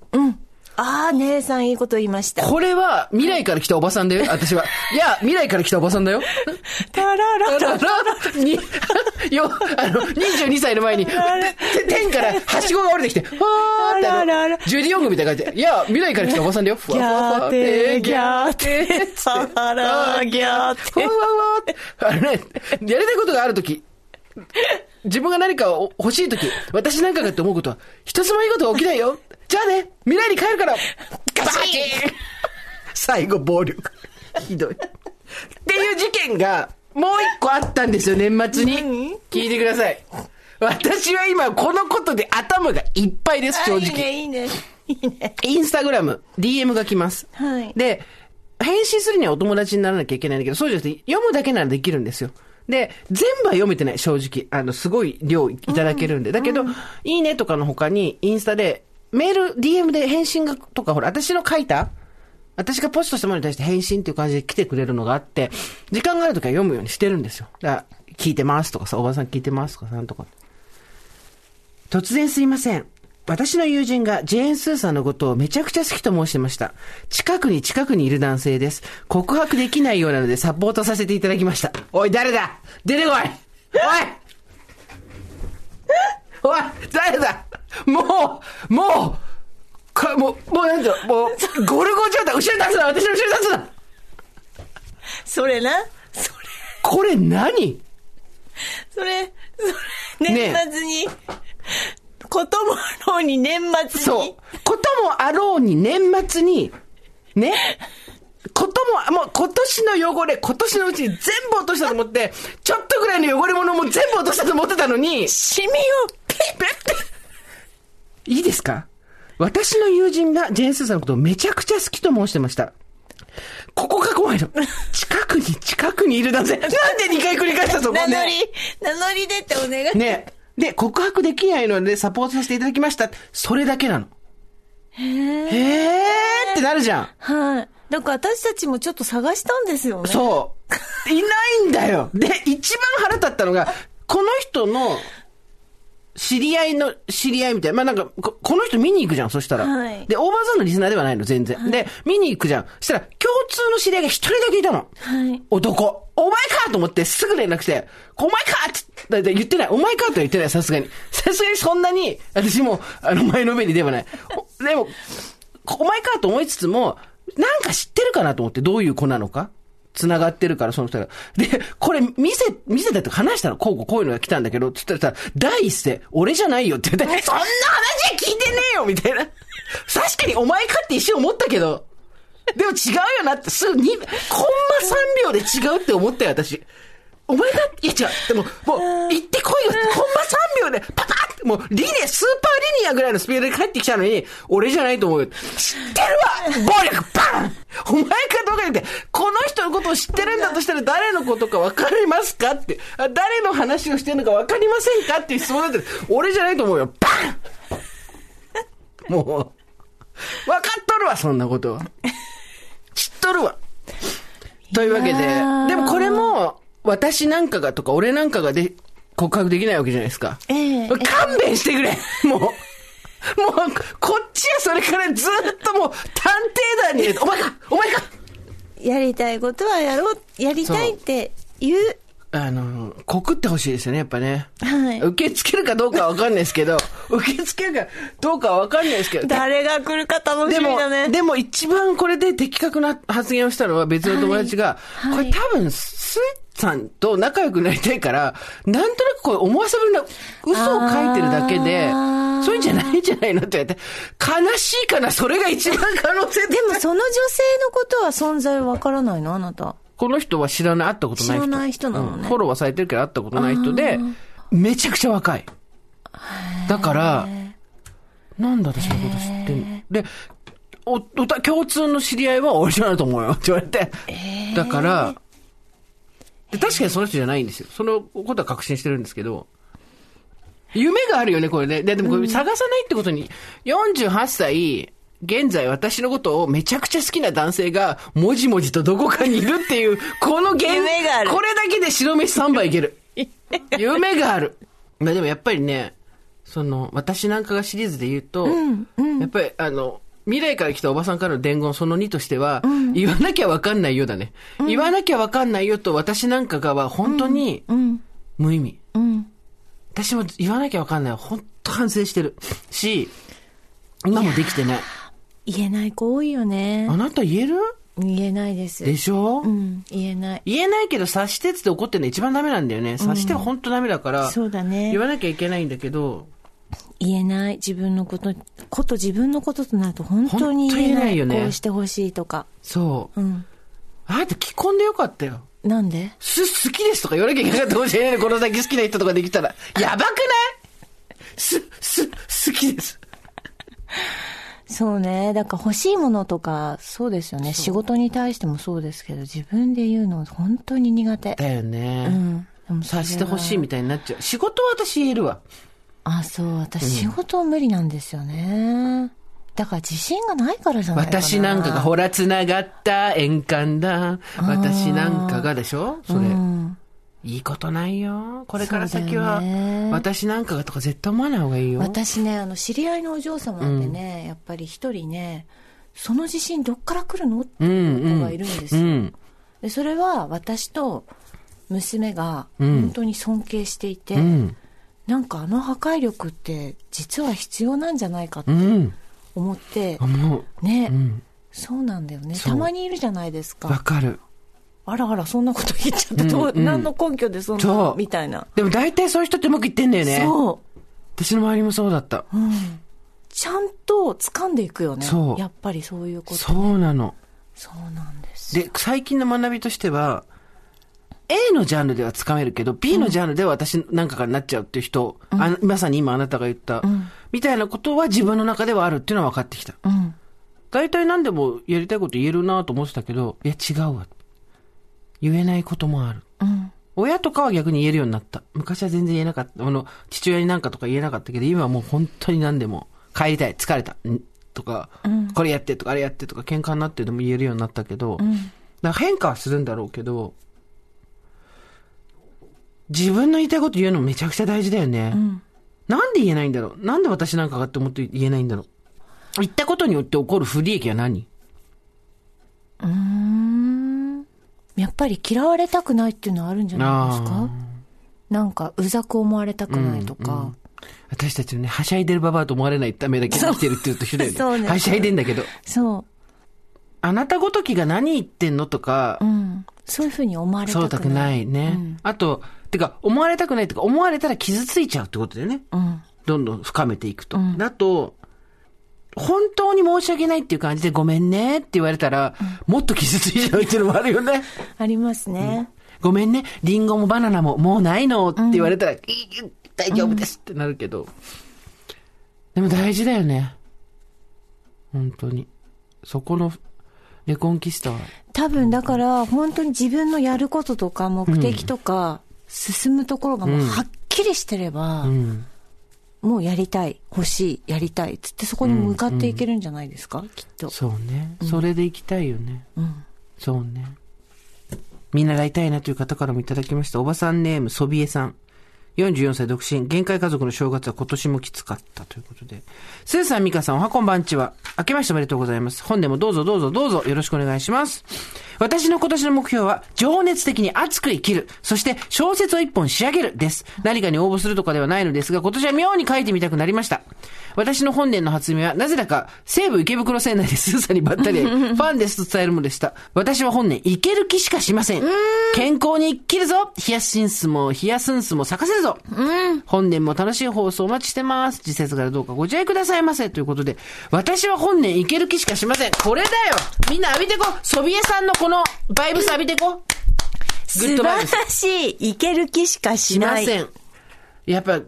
ああ、姉さんいいこと言いました。これは未来から来たおばさんだよ、私は。いや、未来から来たおばさんだよ。タラララに、よ、あの、22歳の前に、て天からはしごが降りてきて、わーってあの、ジュディ・ヨングみたいな感じで、いや、未来から来たおばさんだよ。ふギわふわふわャーテ、ギャーって、タラギャーテふわ。ふわふわって。あのね、やりたいことがあるとき、自分が何かを欲しいとき、私なんかがって思うことは、一つもいいことが起きないよ。じゃあね、未来に帰るから、ガチン最後暴力。ひどい。っていう事件が、もう一個あったんですよ、年末に何？聞いてください。私は今、このことで頭がいっぱいです、正直。いいね、いいね。いいね。インスタグラム、DM が来ます。はいで、返信するにはお友達にならなきゃいけないんだけど、そうじゃなくて、読むだけならできるんですよ。で、全部は読めてない、正直。あの、すごい量いただけるんで。だけど、いいねとかの他に、インスタで、メール、DM で返信が、とか、ほら、私の書いた私がポストしたものに対して返信っていう感じで来てくれるのがあって、時間があるときは読むようにしてるんですよ。だから、聞いてますとかさ、おばさん聞いてますとか、なんとか。突然すいません。私の友人がジェーン・スーさんのことをめちゃくちゃ好きと申してました。近くに近くにいる男性です。告白できないようなのでサポートさせていただきました。おい、誰だ？出てこいおいおい誰だ？もうもうかもう、もうなんだよもう、ゴルゴ状態、後ろに立つな私の後ろに立つなそれな？それ、これ何？それ、それ、年末に、こともあろうに年末に？そう。こともあろうに年末に、ね。ことも、もう今年の汚れ、今年のうちに全部落としたと思って、ちょっとぐらいの汚れ物も全部落としたと思ってたのに、シミをペッいいですか？私の友人がジェーン・スーさんのことをめちゃくちゃ好きと申してました。ここが怖いの。近くに近くにいる男性。なんで2回繰り返したそこね。名乗り、名乗り出てお願い。ね。で、告白できないのでサポートさせていただきました。それだけなの。へーってなるじゃん。はい。だから私たちもちょっと探したんですよね。そう。いないんだよ。で、一番腹立ったのが、この人の、知り合いの知り合いみたいな。まあ、なんかこ、この人見に行くじゃん、そしたら。はいで、オーバーザンのリスナーではないの、全然。で、見に行くじゃん。そしたら、共通の知り合いが一人だけいたの。はい。男。お前かと思ってすぐ連絡して、お前かって言ってない。お前かとは言ってない、さすがに。さすがにそんなに、私も、あの、前のめりではない。おでも、お前かと思いつつも、なんか知ってるかなと思って、どういう子なのか？繋がってるから、その人が。で、これ、見せ、見せてって話したの。こうこうこういうのが来たんだけど、つったらさ、第一声、俺じゃないよって言って、そんな話は聞いてねえよみたいな。確かにお前かって一瞬思ったけど、でも違うよなって、すぐに、コンマ3秒で違うって思ったよ、私。お前が、いや違う、でも、もう、行ってこいよ、コンマ3秒で、パパって、もう、リネ、スーパーリニアぐらいのスピードで帰ってきたのに、俺じゃないと思うよ。知ってるわ！暴力バン！お前かどうか言って、この人のことを知ってるんだとしたら誰のことか分かりますかって、あ誰の話をしてるのか分かりませんかっていう質問だって、俺じゃないと思うよ。バン！もう、分かっとるわ、そんなことは。知っとるわ。というわけで、でもこれも、私なんかがとか、俺なんかがで、告白できないわけじゃないですか。ええ勘弁してくれ もう。もう、こっちはそれからずっともう、探偵団に お前かお前かやりたいことはやろう、やりたいって言う。あの、告ってほしいですよね、やっぱね。はい。受け付けるかどうかはわかんないですけど、受け付けるかどうかはわかんないですけど。誰が来るか楽でもしみだね。、でも一番これで的確な発言をしたのは別の友達が、はいはいこれ多分、スーさんと仲良くなりたいから、なんとなくこう思わせぶりな嘘を書いてるだけでそういうんじゃないんじゃないのって言われて、悲しいかな、それが一番可能性でもその女性のことは存在わからないの？あなた。この人は知らない、会ったことない人。知らない人なのね。うん。フォローはされてるけど会ったことない人で、めちゃくちゃ若い。だから、なんだ私のこと知ってんの？で、お、おた、共通の知り合いは俺じゃないと思うよって言われて。だから、で確かにその人じゃないんですよ。そのことは確信してるんですけど、夢があるよね、これね。で、でもこれ探さないってことに、48歳、現在私のことをめちゃくちゃ好きな男性が、もじもじとどこかにいるっていう、この現夢があるこれだけで白飯3杯いける。夢がある。まあでもやっぱりね、その、私なんかがシリーズで言うと、やっぱりあの、未来から来たおばさんからの伝言その2としては、言わなきゃわかんないよだね。言わなきゃわかんないよと私なんかがは本当にうん。無意味。うん。私も言わなきゃわかんない。本当反省してる。し、今もできてない。言えない子多いよねあ。なた言える？言えないです。でしょ、うん。言えない。言えないけど察してって怒ってるの一番ダメなんだよね。察しては本当ダメだから、そうだね言。わなきゃいけないんだけど、言えない。自分のこと、こと自分のこととなると本当に言えない。よねこうしてほしいとか。そう。うん。あなた既婚でよかったよ。なんで？す好きですとか言わなきゃいけなかったかもしれないね。この先好きな人とかできたら。やばくない？す、す、好きです。そうね。だから欲しいものとか、そうですよね。仕事に対してもそうですけど、自分で言うの本当に苦手。だよね。うん。でもそれは察してほしいみたいになっちゃう。仕事は私言えるわ。あ、そう。私仕事無理なんですよね。だから自信がないからじゃないかな。私なんかがほら繋がった円環だ。私なんかがでしょ？それ。うん。いいことないよ。これから先は私なんかがとか絶対思わない方がいいよ。私ね、あの、知り合いのお嬢様でね、やっぱり一人ね、その自信どっから来るの？ってうんいう子がいるんですよ。うん。で、それは私と娘がうん本当に尊敬していて、うん。なんかあの破壊力って実は必要なんじゃないかってうん。思って、思う。ね、うん。そうなんだよね。たまにいるじゃないですか。わかる。あらあら、そんなこと言っちゃって、どううんうん何の根拠でそんなみたいな。でも大体そういう人ってうまくいってんだよね。そう。私の周りもそうだった。うん。ちゃんと掴んでいくよね。そうやっぱりそういうこと。そうなの。そうなんです。で、最近の学びとしては、A のジャンルではつかめるけど、B のジャンルでは私なんかがなっちゃうっていう人、あのまさに今あなたが言った、みたいなことは自分の中ではあるっていうのは分かってきた。うん。大体何でもやりたいこと言えるなと思ってたけど、いや違うわ。言えないこともある。うん。親とかは逆に言えるようになった。昔は全然言えなかった。あの、父親になんかとか言えなかったけど、今はもう本当に何でも、帰りたい、疲れた、ん？とか、これやってとか、あれやってとか、喧嘩になってでも言えるようになったけど、だから変化はするんだろうけど、自分の言いたいこと言うのめちゃくちゃ大事だよね。なんで言えないんだろう？なんで私なんかがって思って言えないんだろう？言ったことによって起こる不利益は何？うーん。やっぱり嫌われたくないっていうのはあるんじゃないですか？なんか、うざく思われたくないとか。私たちのね、はしゃいでるババアと思われないためだけに生きてるって言うと一緒だよね。そうねはしゃいでんだけど。そあなたごときが何言ってんのとかう。う、ん。そういうふうに思われたくない。そうたくないね。あと、てか、思われたくないってか、思われたら傷ついちゃうってことだよね。うん。どんどん深めていくと。だと、本当に申し訳ないっていう感じでごめんねって言われたら、もっと傷ついちゃうっていうのもあるよね。ありますね。ごめんね、リンゴもバナナももうないのって言われたら、いい大丈夫ですってなるけど。でも大事だよね。本当に。そこの、レコンキスタは。多分だから、本当に自分のやることとか目的とか、進むところがもうはっきりしてれば、うん。もうやりたい、欲しい、やりたい、つってそこに向かっていけるんじゃないですか、きっと。そうね。それで行きたいよね。うん。そうね。見習いたいなという方からもいただきました。おばさんネーム、そびえさん。44歳独身、限界家族の正月は今年もきつかったということで。スーさん、ミカさん、おはこんばんちは。明けましておめでとうございます。本年もどうぞどうぞどうぞよろしくお願いします。私の今年の目標は、情熱的に熱く生きる。そして、小説を一本仕上げる。です。何かに応募するとかではないのですが、今年は妙に書いてみたくなりました。私の本年の初夢は、なぜだか、西武池袋線内でスーさんにばったり ファンですと伝えるものでした。私は本年、いける気しかしません。健康に生きるぞヒヤシンスも、ヒヤスンスも咲かせるぞ本年も楽しい放送お待ちしてます。次節からどうかご自愛くださいませ。ということで、私は本年いける気しかしません。これだよみんな浴びてこソビエさんのこのバイブス浴びてこグ素晴ッドバイブスらしい、いける気しかしない。しません。やっぱ、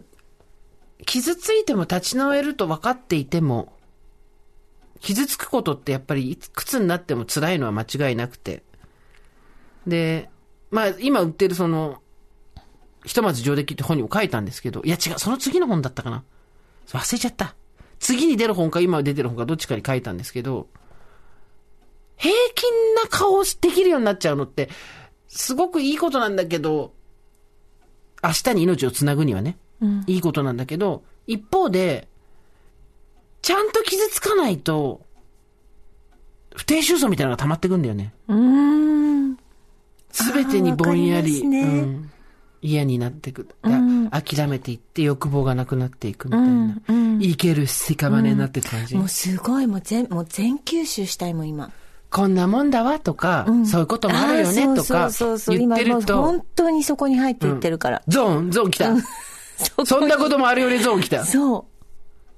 傷ついても立ち直れると分かっていても、傷つくことってやっぱりいくつになっても辛いのは間違いなくて。で、まあ今売ってるその、ひとまず上出来って本にも書いたんですけど、いや違う、その次の本だったかな。忘れちゃった。次に出る本か今出てる本かどっちかに書いたんですけど、平均な顔をできるようになっちゃうのって、すごくいいことなんだけど、明日に命をつなぐにはね、いいことなんだけど、一方で、ちゃんと傷つかないと、不定収束みたいなのが溜まってくんだよね。うーん。すべてにぼんやり、ねうん、嫌になってく。ん諦めていって欲望がなくなっていくみたいな。うんうんいける屍になってる感じ。もうすごい、もう全、もう全吸収したいもん、今。こんなもんだわとか、そういうこともあるよねとかそうそうそう言って今もうると本、当にそこに入っていってるから。ゾーン、ゾーン来た。そ そんなこともあるよね、ゾーン来た。そう。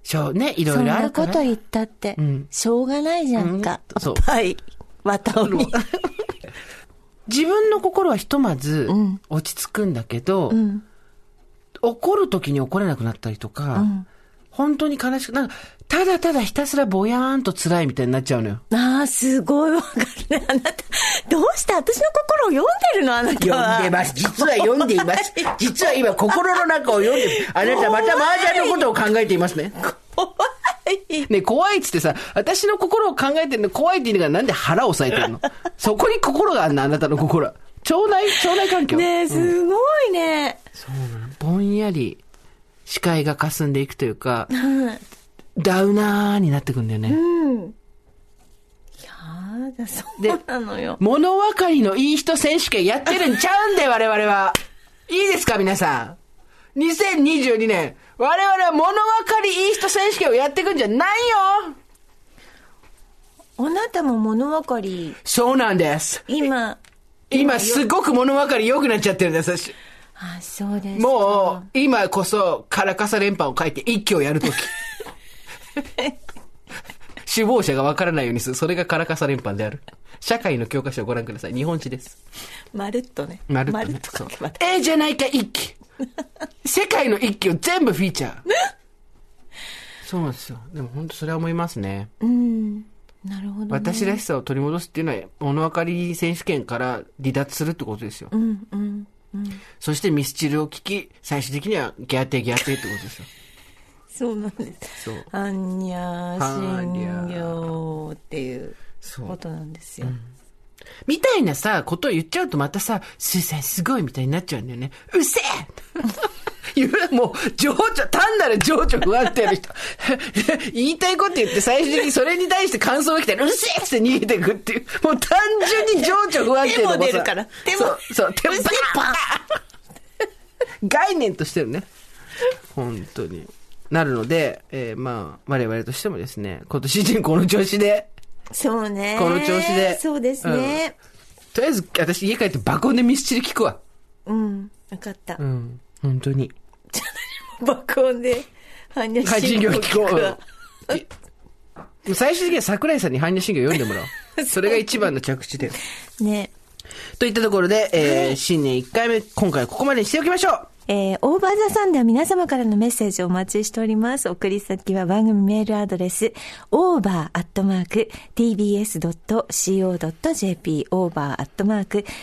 そうね、いろそんいろあるから。なこと言ったってん、しょうがないじゃんか。うんそうおっぱい、綿を見。自分の心はひとまずん落ち着くんだけど、ん怒る時に怒れなくなったりとか、ん本当に悲しく、なんか、ただただひたすらぼやーんと辛いみたいになっちゃうのよ。ああ、すごいわかるね。あなた、どうして私の心を読んでるの？あなたは。読んでます。実は読んでいます。実は今心の中を読んであなたまた麻雀のことを考えていますね。怖い。い。ね、怖いっつってさ、私の心を考えてるの怖いって言いながらなんで腹を押さえてるの？そこに心があんの、あなたの心。腸内、腸内環境。ねえ、すごいね。ぼんやり視界が霞んでいくというか、ダウナーになってくんだよね。やだ、そでうなのよ。物分かりのいい人選手権やってるんちゃうんで、我々は。いいですか、皆さん。2022年、我々は物分かりいい人選手権をやっていくんじゃないよあなたも物分かり、そうなんです。今、今すごく物分かり良くなっちゃってるんです。私あ、そうですか。もう、今こそ、カラカサ連覇を書いて一挙をやるとき。首謀者がわからないようにする。それがカラカサ連覇である。社会の教科書をご覧ください。日本史です。まるっとね。まるっとね。書けばそうええじゃないか一揆。世界の一揆を全部フィーチャー。そうなんですよ。でも本当それは思いますね。うん。なるほど、ね。私らしさを取り戻すっていうのは、物分かり選手権から離脱するってことですよ。うん、うん。そしてミスチルを聞き、最終的にはギャーテーギャーテーってことですよ。そうなんです。そう。はんにゃーっていうことなんですよ。みたいなさ、ことを言っちゃうとまたさ、スーさんすごいみたいになっちゃうんだよね。うっせえもう、情緒、単なる情緒不安定の人。言いたいこと言って最終的にそれに対して感想が来たら、うっせえって逃げてくっていう。もう単純に情緒不安定の手も出るから手もそう、そう、手もバーン概念としてるね。本当に。なるので、えーまあ、我々としてもですね、今年中にこの調子で、そうね。この調子でそうですね。とりあえず私家帰って爆音でミスチル聞くわ。うん。わかった。うん。本当に。爆音で、はんにゃ配信業信行聞こ聞くわう。最終的には桜井さんに般若心経読んでもらおう。それが一番の着地点。ね。といったところで、えー新年1回目、今回はここまでにしておきましょうえー、オーバーザさんでは皆様からのメッセージをお待ちしております。送り先は番組メールアドレス、over.tbs.co.jp、over.tbs.co.jp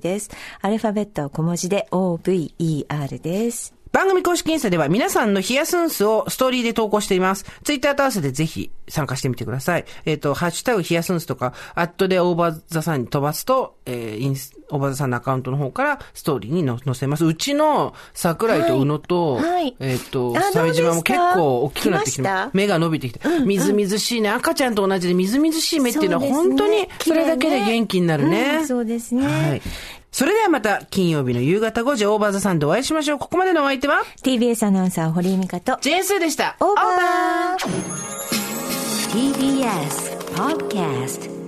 です。アルファベットは小文字で over です。番組公式インスタでは皆さんのヒヤスンスをストーリーで投稿しています。ツイッターと合わせてぜひ参加してみてください。えっ、と、ハッシュタグヒヤスンスとか、アットでオーバーザさんに飛ばすと、えーインス、オーバーザさんのアカウントの方からストーリーにの載せます。うちの桜井と宇野と、はいはいえっ、と、あ鮫島も結構大きくなってきて来ま目が伸びてきて、みずみずしいね。赤ちゃんと同じでみずみずしい目っていうのは本当にそれだけで元気になるね。うんそうですねはい。それではまた金曜日の夕方5時オーバーザさんでお会いしましょう。ここまでのお相手は？TBS アナウンサー堀井美香と、ジェーンスーでした。オーバー TBS Podcast